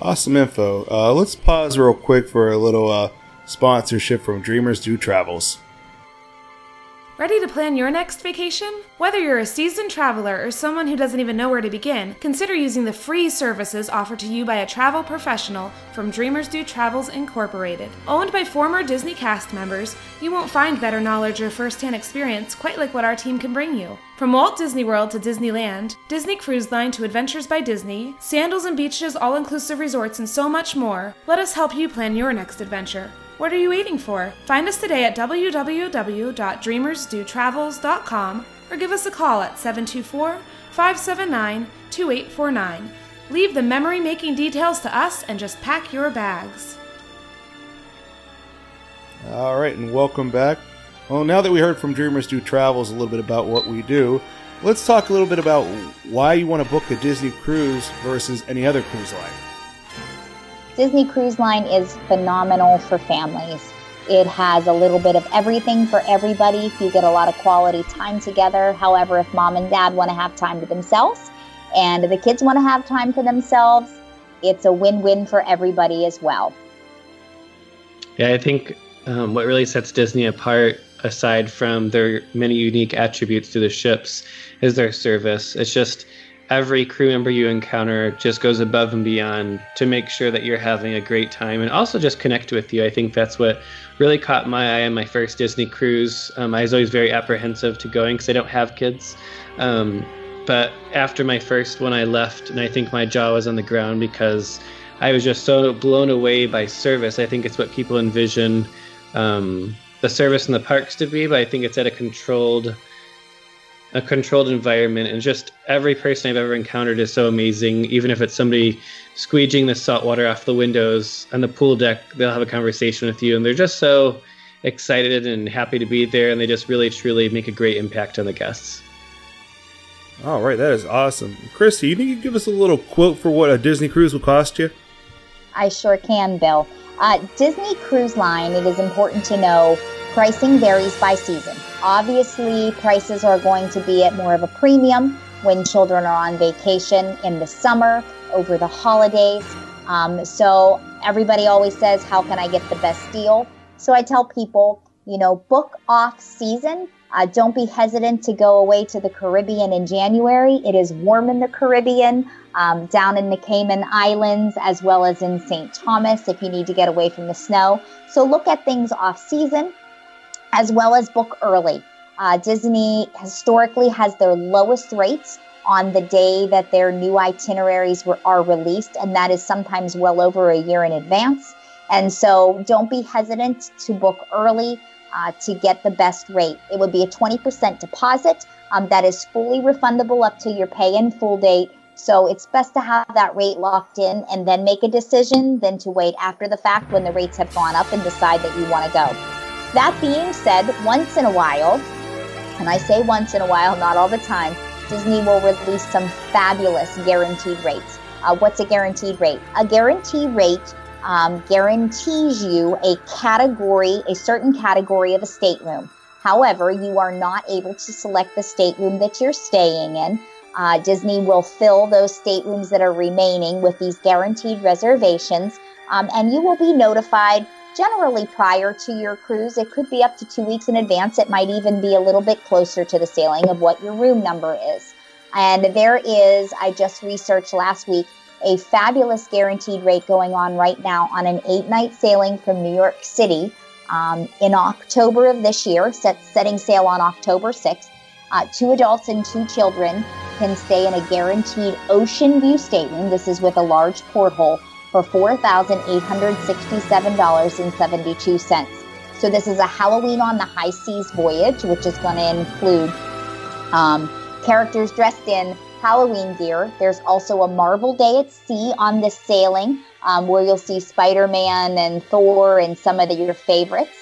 B: Awesome info. Uh, let's pause real quick for a little uh, sponsorship from Dreamers Do Travels.
E: Ready to plan your next vacation? Whether you're a seasoned traveler or someone who doesn't even know where to begin, consider using the free services offered to you by a travel professional from Dreamers Do Travels Incorporated. Owned by former Disney cast members, you won't find better knowledge or first-hand experience quite like what our team can bring you. From Walt Disney World to Disneyland, Disney Cruise Line to Adventures by Disney, Sandals and Beaches all-inclusive resorts and so much more, let us help you plan your next adventure. What are you waiting for? Find us today at www.dreamersdotravels.com or give us a call at 724 579 2849. Leave the memory making details to us and just pack your bags.
B: All right, and welcome back. Well, now that we heard from Dreamers Do Travels a little bit about what we do, let's talk a little bit about why you want to book a Disney cruise versus any other cruise line.
D: Disney Cruise Line is phenomenal for families. It has a little bit of everything for everybody. You get a lot of quality time together. However, if mom and dad want to have time to themselves and the kids want to have time for themselves, it's a win win for everybody as well.
C: Yeah, I think um, what really sets Disney apart, aside from their many unique attributes to the ships, is their service. It's just every crew member you encounter just goes above and beyond to make sure that you're having a great time and also just connect with you. I think that's what really caught my eye on my first Disney cruise. Um, I was always very apprehensive to going because I don't have kids. Um, but after my first one, I left, and I think my jaw was on the ground because I was just so blown away by service. I think it's what people envision um, the service in the parks to be, but I think it's at a controlled a controlled environment and just every person I've ever encountered is so amazing. Even if it's somebody squeegeeing the salt water off the windows on the pool deck, they'll have a conversation with you and they're just so excited and happy to be there and they just really truly make a great impact on the guests.
B: All right, that is awesome. Christy, you think you could give us a little quote for what a Disney cruise will cost you?
D: I sure can, Bill. Uh, Disney Cruise Line, it is important to know pricing varies by season. Obviously, prices are going to be at more of a premium when children are on vacation in the summer, over the holidays. Um, so everybody always says, How can I get the best deal? So I tell people, you know, book off season. Uh, don't be hesitant to go away to the Caribbean in January. It is warm in the Caribbean, um, down in the Cayman Islands, as well as in St. Thomas if you need to get away from the snow. So look at things off season as well as book early. Uh, Disney historically has their lowest rates on the day that their new itineraries were, are released, and that is sometimes well over a year in advance. And so don't be hesitant to book early uh, to get the best rate. It would be a 20% deposit um, that is fully refundable up to your pay in full date. So it's best to have that rate locked in and then make a decision than to wait after the fact when the rates have gone up and decide that you want to go. That being said, once in a while, and I say once in a while, not all the time, Disney will release some fabulous guaranteed rates. Uh, what's a guaranteed rate? A guaranteed rate um, guarantees you a category, a certain category of a stateroom. However, you are not able to select the stateroom that you're staying in. Uh, Disney will fill those staterooms that are remaining with these guaranteed reservations, um, and you will be notified generally prior to your cruise. It could be up to two weeks in advance. It might even be a little bit closer to the sailing of what your room number is. And there is, I just researched last week, a fabulous guaranteed rate going on right now on an eight night sailing from New York City Um, in October of this year, set, setting sail on October 6th, uh, two adults and two children can stay in a guaranteed ocean view stateroom. This is with a large porthole for $4,867.72. So this is a Halloween on the high seas voyage, which is going to include um, characters dressed in Halloween gear. There's also a Marvel Day at Sea on this sailing, um, where you'll see Spider Man and Thor and some of the, your favorites.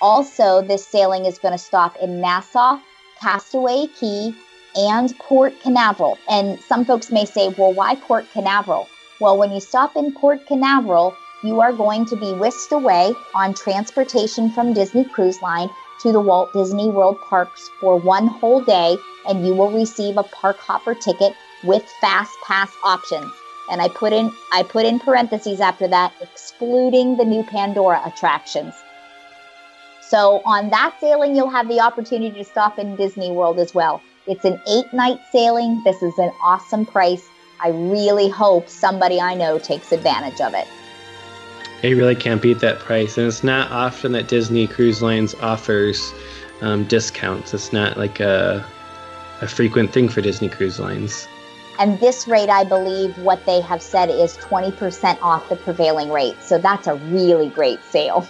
D: Also, this sailing is going to stop in Nassau, Castaway Cay, and Port Canaveral. And some folks may say, well, why Port Canaveral? Well, when you stop in Port Canaveral, you are going to be whisked away on transportation from Disney Cruise Line to the Walt Disney World parks for one whole day, and you will receive a park hopper ticket with fast pass options. And I put in I put in parentheses after that, excluding the new Pandora attractions. So on that sailing, you'll have the opportunity to stop in Disney World as well. It's an eight night sailing. This is an awesome price. I really hope somebody I know takes advantage of it.
C: You really can't beat that price, and it's not often that Disney Cruise Lines offers um, discounts. It's not like a a frequent thing for Disney Cruise Lines.
D: And this rate, I believe, what they have said is 20% off the prevailing rate. So that's a really great sale.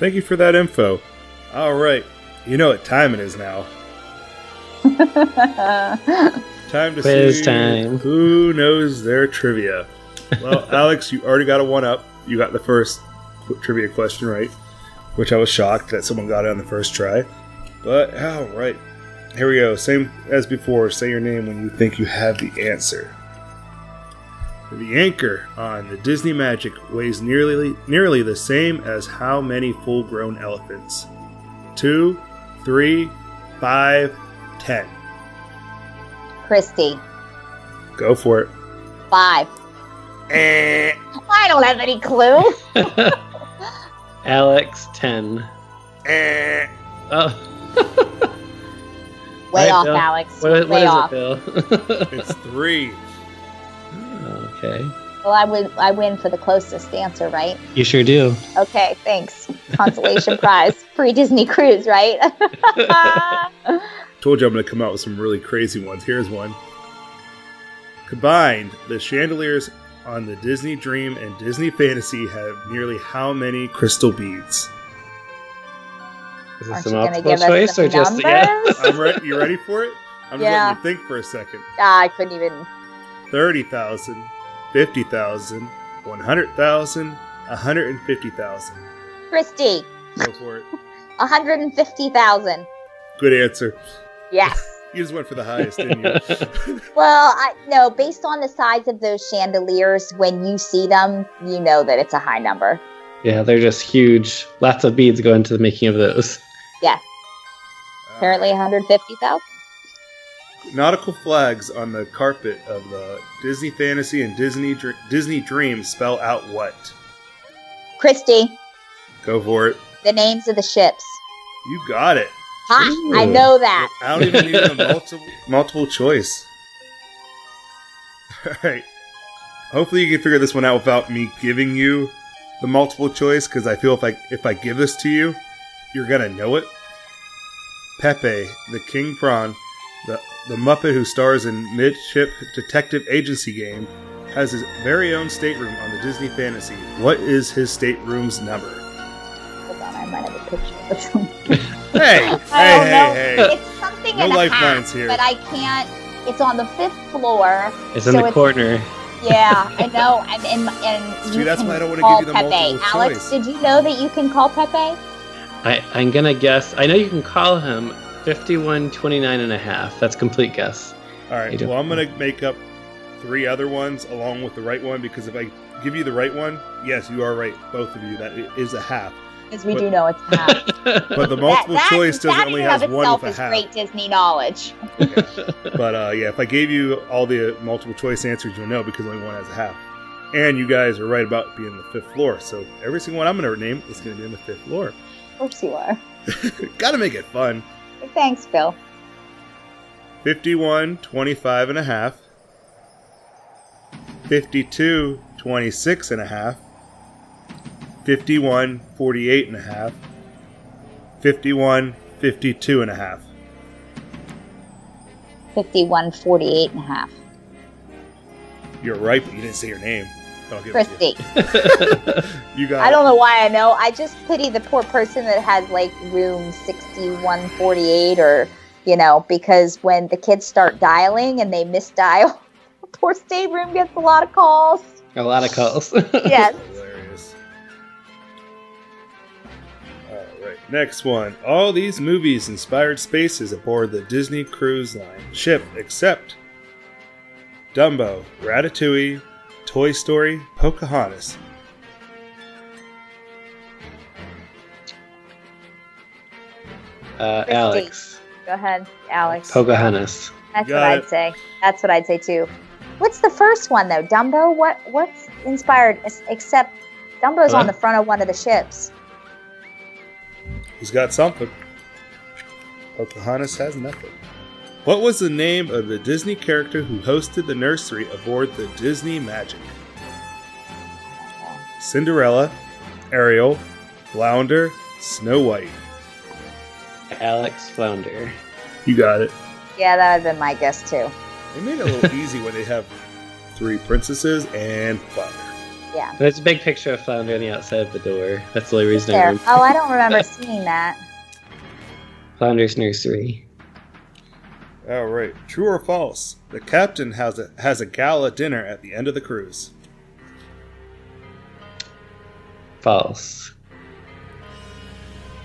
B: Thank you for that info. All right. You know what time it is now. time to
C: Quiz
B: see
C: time.
B: who knows their trivia. Well, Alex, you already got a one up. You got the first qu- trivia question right, which I was shocked that someone got it on the first try. But all right, here we go. Same as before. Say your name when you think you have the answer. The anchor on the Disney Magic weighs nearly nearly the same as how many full-grown elephants? Two, three, five, ten.
D: Christy,
B: Go for it.
D: five.
B: Eh.
D: I don't have any clue.
C: Alex, 10.
B: Eh.
C: Oh,
D: Way
C: Right,
D: off,
C: Bill?
D: Alex.
C: what, what
D: Way
C: is
D: off.
C: it, Bill?
B: It's three.
C: Okay.
D: Well, I win. I win for the closest answer, right?
C: You sure do.
D: Okay, thanks. Consolation prize, free Disney cruise, right?
B: Told you I'm going to come out with some really crazy ones. Here's one. Combined, the chandeliers on the Disney Dream and Disney Fantasy have nearly how many crystal beads?
C: Is this
D: an
C: a
D: gonna
C: multiple
D: give us
C: choice
D: some
C: or just
D: numbers?
C: yeah?
B: I'm ready. You ready for it? I'm just
D: Yeah.
B: letting you think for a second.
D: Ah, I couldn't even.
B: 30,000, 50,000, 100,000, 150,000.
D: Christy,
B: Go for it.
D: 150,000.
B: Good answer.
D: Yes.
B: You just went for the highest, didn't you?
D: Well, I no, based on the size of those chandeliers, when you see them, you know that it's a high number.
C: Yeah, they're just huge. Lots of beads go into the making of those. Yes.
D: Apparently 150,000.
B: Nautical flags on the carpet of the Disney Fantasy and Disney Dr- Disney Dream spell out what?
D: Christy,
B: Go for it.
D: the names of the ships.
B: You got it.
D: Ha! I know that.
B: I don't even need a multiple multiple choice. All right. Hopefully you can figure this one out without me giving you the multiple choice because I feel if I if I give this to you, you're gonna know it. Pepe, the King Prawn, the the Muppet who stars in Midship Detective Agency game, has his very own stateroom on the Disney Fantasy. What is his stateroom's number?
D: Hold on, I might have a picture.
B: Hey, hey, hey, hey!
D: It's something
B: No
D: in a
B: lifelines
D: half,
B: here.
D: but I can't. It's on the fifth floor.
C: It's in
D: So
C: the
D: it's-
C: corner.
D: Yeah, I know. And and, and
B: See,
D: you
B: that's
D: can
B: why I don't wanna
D: call
B: give you the
D: Pepe.
B: multiple
D: Alex,
B: choice.
D: did you know that you can call Pepe?
C: I, I'm gonna guess. I know you can call him 51, 29 and a half. That's complete guess.
B: All
C: You
B: right.
C: don't-
B: Well, I'm gonna make up three other ones along with the right one because if I give you the right one, yes, you are right, both of you. That is a half.
D: Because we
B: But-
D: do know it's half.
B: But the multiple
D: that, that,
B: choice doesn't
D: that
B: only
D: in and
B: has one
D: itself
B: with a
D: is
B: half.
D: great Disney knowledge.
B: But uh, yeah, if I gave you all the multiple choice answers, you'll know because only one has a half. And you guys are right about being the fifth floor. So every single one I'm gonna name is gonna be in the fifth floor.
D: Of course you are.
B: Gotta make it fun.
D: Thanks, Phil.
B: 51, 25 and a half. 52, 26 and a half. 51 48 and a half, 51 52 and a half.
D: 51, 48 and a half.
B: You're right, but you didn't say your name. I'll give it
D: Christy.
B: you. You got
D: I don't know why I know. I just pity the poor person that has like room 6148 or, you know, because when the kids start dialing and they misdial, poor stateroom gets a lot of calls.
C: A lot of calls.
D: Yes.
B: Hilarious. All right, next one. All these movies inspired spaces aboard the Disney Cruise Line ship, except Dumbo, Ratatouille, Toy Story, Pocahontas.
C: uh, Alex.
D: Go ahead, Alex.
C: Pocahontas.
D: That's
B: Got
D: what I'd
B: it.
D: say. That's what I'd say too. What's the first one though? Dumbo? What what's inspired except Dumbo's on the front of one of the ships.
B: He's got something. Pocahontas has nothing. What was the name of the Disney character who hosted the nursery aboard the Disney Magic? Cinderella, Ariel, Flounder, Snow White.
C: Alex Flounder.
B: You got it.
D: Yeah, that would have been my guess too.
B: They made it a little easy when they have three princesses and Flounder.
D: Yeah.
C: There's a big picture of Flounder on the outside of the door. That's the only reason I remember.
D: Oh, I don't remember seeing that.
C: Flounder's nursery.
B: All right. True or false? The captain has a has a gala dinner at the end of the cruise.
C: False.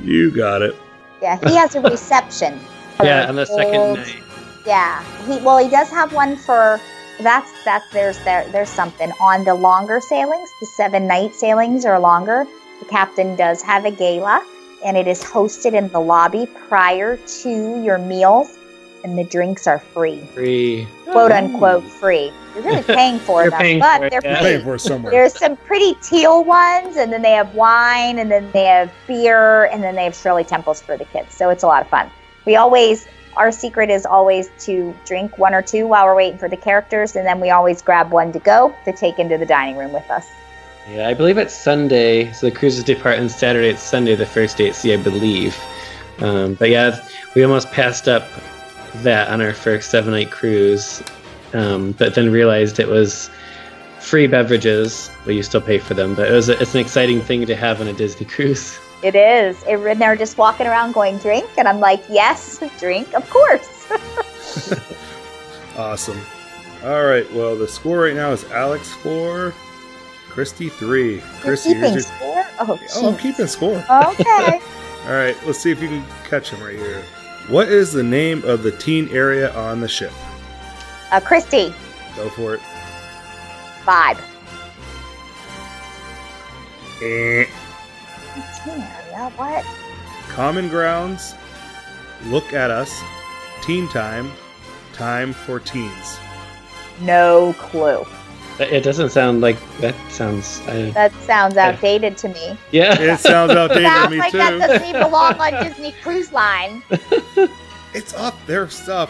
B: You got it.
D: Yeah, he has a reception. for
C: Yeah, on the second night.
D: Yeah, he well, he does have one for that's that's there's there there's something on the longer sailings, the seven night sailings or longer. The captain does have a gala, and it is hosted in the lobby prior to your meals, and the drinks are free,
C: Free.
D: quote unquote free. You're really paying for
C: You're
D: them,
C: paying
D: but
C: for it,
D: they're
C: yeah.
D: free.
B: Paying for it somewhere.
D: There's some pretty teal ones, and then they have wine, and then they have beer, and then they have Shirley Temples for the kids. So it's a lot of fun. We always, our secret is always to drink one or two while we're waiting for the characters, and then we always grab one to go to take into the dining room with us.
C: Yeah, I believe it's Sunday. So the cruises depart on Saturday. It's Sunday, the first day at sea, I believe. Um, but yeah, we almost passed up that on our first seven night cruise, um, but then realized it was free beverages. Well, you still pay for them, but it was a, it's an exciting thing to have on a Disney cruise.
D: It is. It, and they're just walking around going, drink, and I'm like, yes, drink, of course.
B: Awesome. All right. Well, the score right now is Alex four, Christy three.
D: You're
B: Christy,
D: keeping
B: here's your-
D: score? Oh,
B: Oh, I'm keeping score.
D: Okay.
B: All right. Let's see if you can catch him right here. What is the name of the teen area on the ship?
D: uh, Christy,
B: Go for it.
D: vibe.
B: Eh.
D: Teen area, what?
B: Common grounds. Look at us. Teen time. Time for teens.
D: No clue.
C: It it doesn't sound like that sounds. I,
D: That sounds outdated to me.
C: yeah.
B: It sounds outdated to
D: Sounds
B: me
D: like
B: too.
D: that doesn't even belong on Disney Cruise Line.
B: It's up their stuff.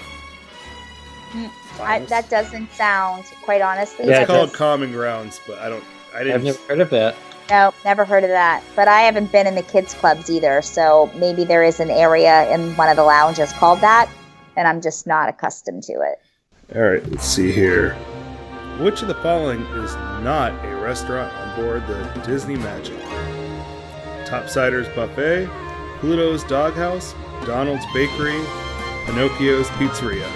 D: Mm, I, that doesn't sound, quite honestly.
C: Yeah,
B: It's
D: that
B: called
D: does-
B: common grounds, but I don't. I
C: I've never heard of that.
D: no, never heard of that. But I haven't been in the kids' clubs either, so maybe there is an area in one of the lounges called that, and I'm just not accustomed to it.
B: All right, let's see here. Which of the following is not a restaurant on board the Disney Magic? Topsiders Buffet, Pluto's Doghouse, Donald's Bakery, Pinocchio's Pizzeria.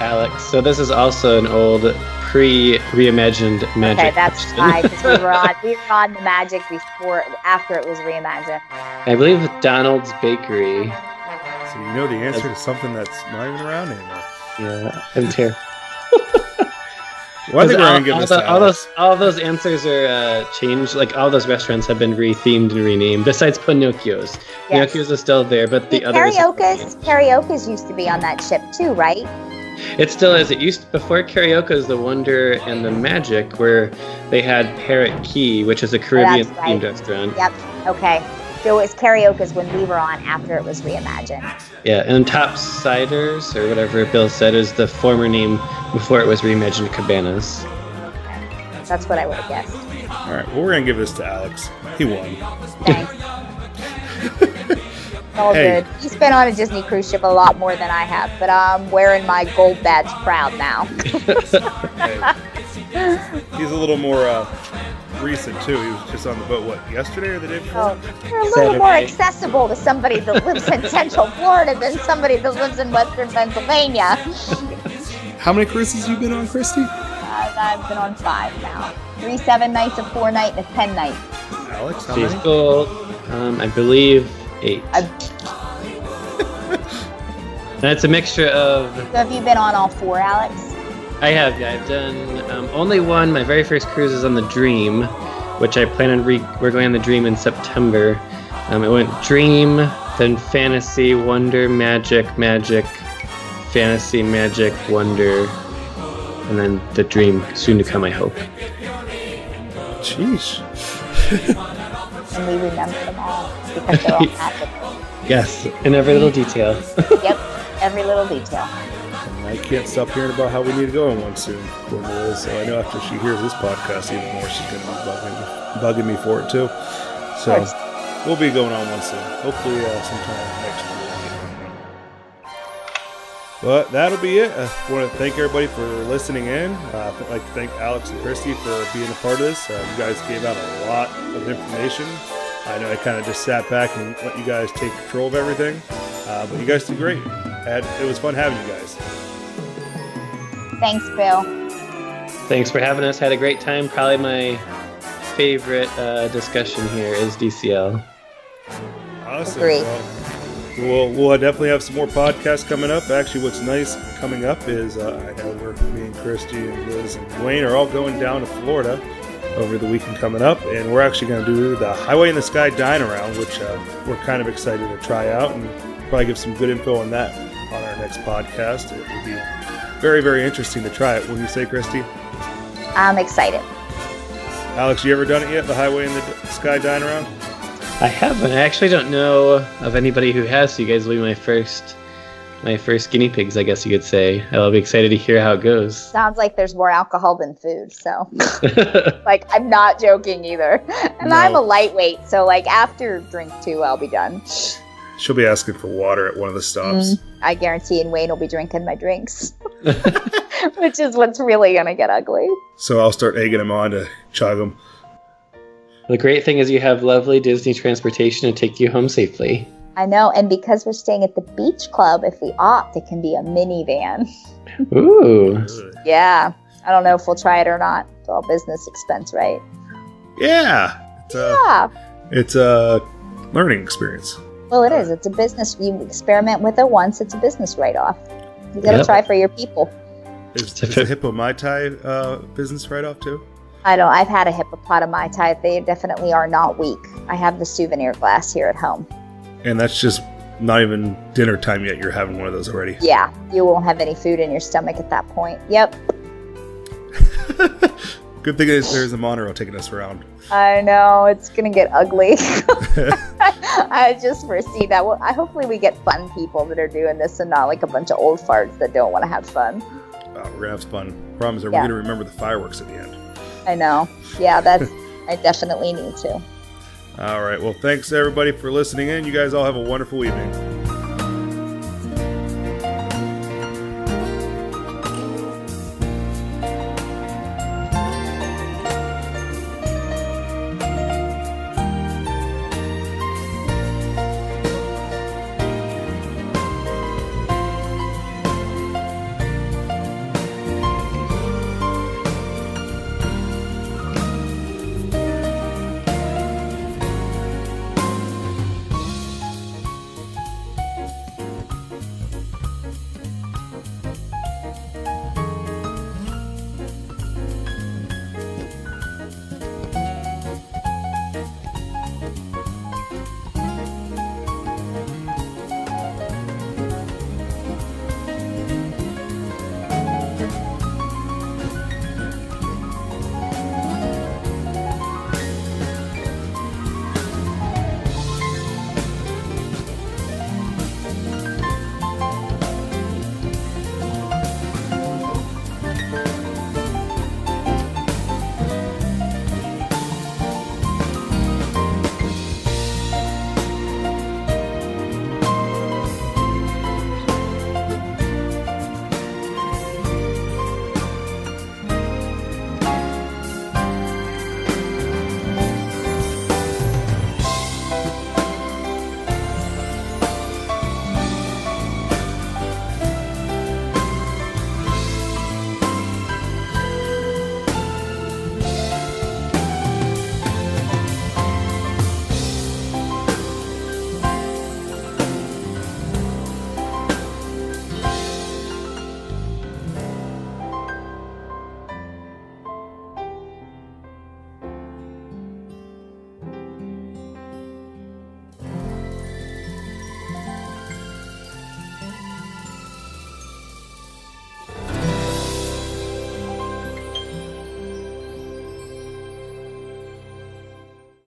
C: Alex. So this is also an old pre-reimagined magic.
D: Okay, that's
C: question.
D: why because we were on we were on the Magic before after it was reimagined.
C: I believe Donald's Bakery.
B: So you know the answer to something that's not even around anymore.
C: Yeah, I'm terrible.
B: Well, I think we're
C: all,
B: gonna give
C: all
B: this
C: the- all those all those answers are uh, changed. Like all those restaurants have been rethemed and renamed. Besides Pinocchio's,
D: Yes.
C: Pinocchio's is still there, but the
D: See,
C: others.
D: Carioca's Carioca's used to be on that ship too, right?
C: It still is. It used before Carioca's the Wonder and the Magic, where they had Parrot Cay, which is a Caribbean
D: Oh, right.
C: themed restaurant.
D: Yep. Okay. So it was Carioca's when we were on after it was reimagined.
C: Yeah, and Topsiders or whatever Bill said is the former name before it was reimagined Cabanas.
D: So That's what I would have guessed.
B: All right, well, we're gonna give this to Alex. He won.
D: Thanks. All
B: Hey.
D: good. He's been on a Disney cruise ship a lot more than I have, but I'm wearing my gold badge proud now.
B: Hey. He's a little more uh, recent too. He was just on the boat what yesterday or the day before?
D: Oh, you're a little more accessible to somebody that lives in Central Florida than somebody that lives in Western Pennsylvania.
B: How many cruises have you been on, Christy?
D: I've, I've been on five now. Three seven nights, a four night, and a ten night.
B: Alex, how
C: She's
B: many?
C: cool. Um, I believe eight.
D: I've,
C: And it's a mixture of.
D: so have you been on all four, Alex?
C: I have, yeah. I've done um, only one. My very first cruise is on the Dream, which I plan on. Re- we're going on the Dream in September. Um, it went Dream, then Fantasy, Wonder, Magic, Magic, Fantasy, Magic, Wonder, and then the Dream soon to come. I hope.
B: Jeez.
D: And we remember them all because they're all magical.
C: Yes, in every little detail.
D: Yep, every little detail.
B: I can't stop hearing about how we need to go on one soon. Poor Liz. So I know after she hears this podcast even more, she's going to be bugging, bugging me for it too. So we'll be going on one soon. Hopefully uh, sometime next year. But that'll be it. I want to thank everybody for listening in. Uh, I'd like to thank Alex and Christy for being a part of this. Uh, you guys gave out a lot of information. I know I kind of just sat back and let you guys take control of everything, uh, but you guys did great. Had, it was fun having you guys.
D: Thanks, Bill.
C: Thanks for having us. Had a great time. Probably my favorite uh, discussion here is DCL.
B: Awesome.
D: Agreed.
B: Well, we'll, we'll definitely have some more podcasts coming up. Actually, what's nice coming up is uh, I know we're me and Christy and Liz and Dwayne are all going down to Florida over the weekend coming up, and we're actually going to do the Highway in the Sky Dine Around, which uh, we're kind of excited to try out and probably give some good info on that on our next podcast. It would be very, very interesting to try it. Will you say, Christy?
D: I'm excited.
B: Alex, you ever done it yet? The Highway in the D- Sky Dine Around?
C: I haven't. I actually don't know of anybody who has. So you guys will be my first, my first guinea pigs, I guess you could say. I'll be excited to hear how it goes.
D: Sounds like there's more alcohol than food, so like I'm not joking either. And
B: No.
D: I'm a lightweight, so like after drink two, I'll be done.
B: She'll be asking for water at one of the stops.
D: Mm, I guarantee, and Wayne will be drinking my drinks, which is what's really gonna get ugly.
B: So I'll start egging him on to chug them.
C: the great thing is you have lovely Disney transportation to take you home safely.
D: I know, and because we're staying at the beach club, if we opt, it can be a minivan.
C: Ooh.
D: Yeah, I don't know if we'll try it or not. It's all business expense, right?
B: Yeah, it's a
D: Yeah.
B: it's a learning experience.
D: Well, it is. It's a business. You experiment with it once. It's a business write-off. You got to
C: Yep.
D: try for your people.
B: Is, is the Hippo Mai Tai uh, business write-off too?
D: I don't. I've had a HippopotoMai-Tai. They definitely are not weak. I have the souvenir glass here at home.
B: And that's just not even dinner time yet. You're having one of those already.
D: Yeah, you won't have any food in your stomach at that point. Yep.
B: Good thing is there's a monorail taking us around.
D: I know it's gonna get ugly. I just foresee that. Well, I hopefully we get fun people that are doing this and not like a bunch of old farts that don't want to have fun.
B: Uh, we're gonna have fun. Problem is, are
D: Yeah.
B: we gonna remember the fireworks at the end?
D: I know. Yeah, that's. I definitely need to.
B: All right. Well, thanks everybody for listening in. You guys all have a wonderful evening.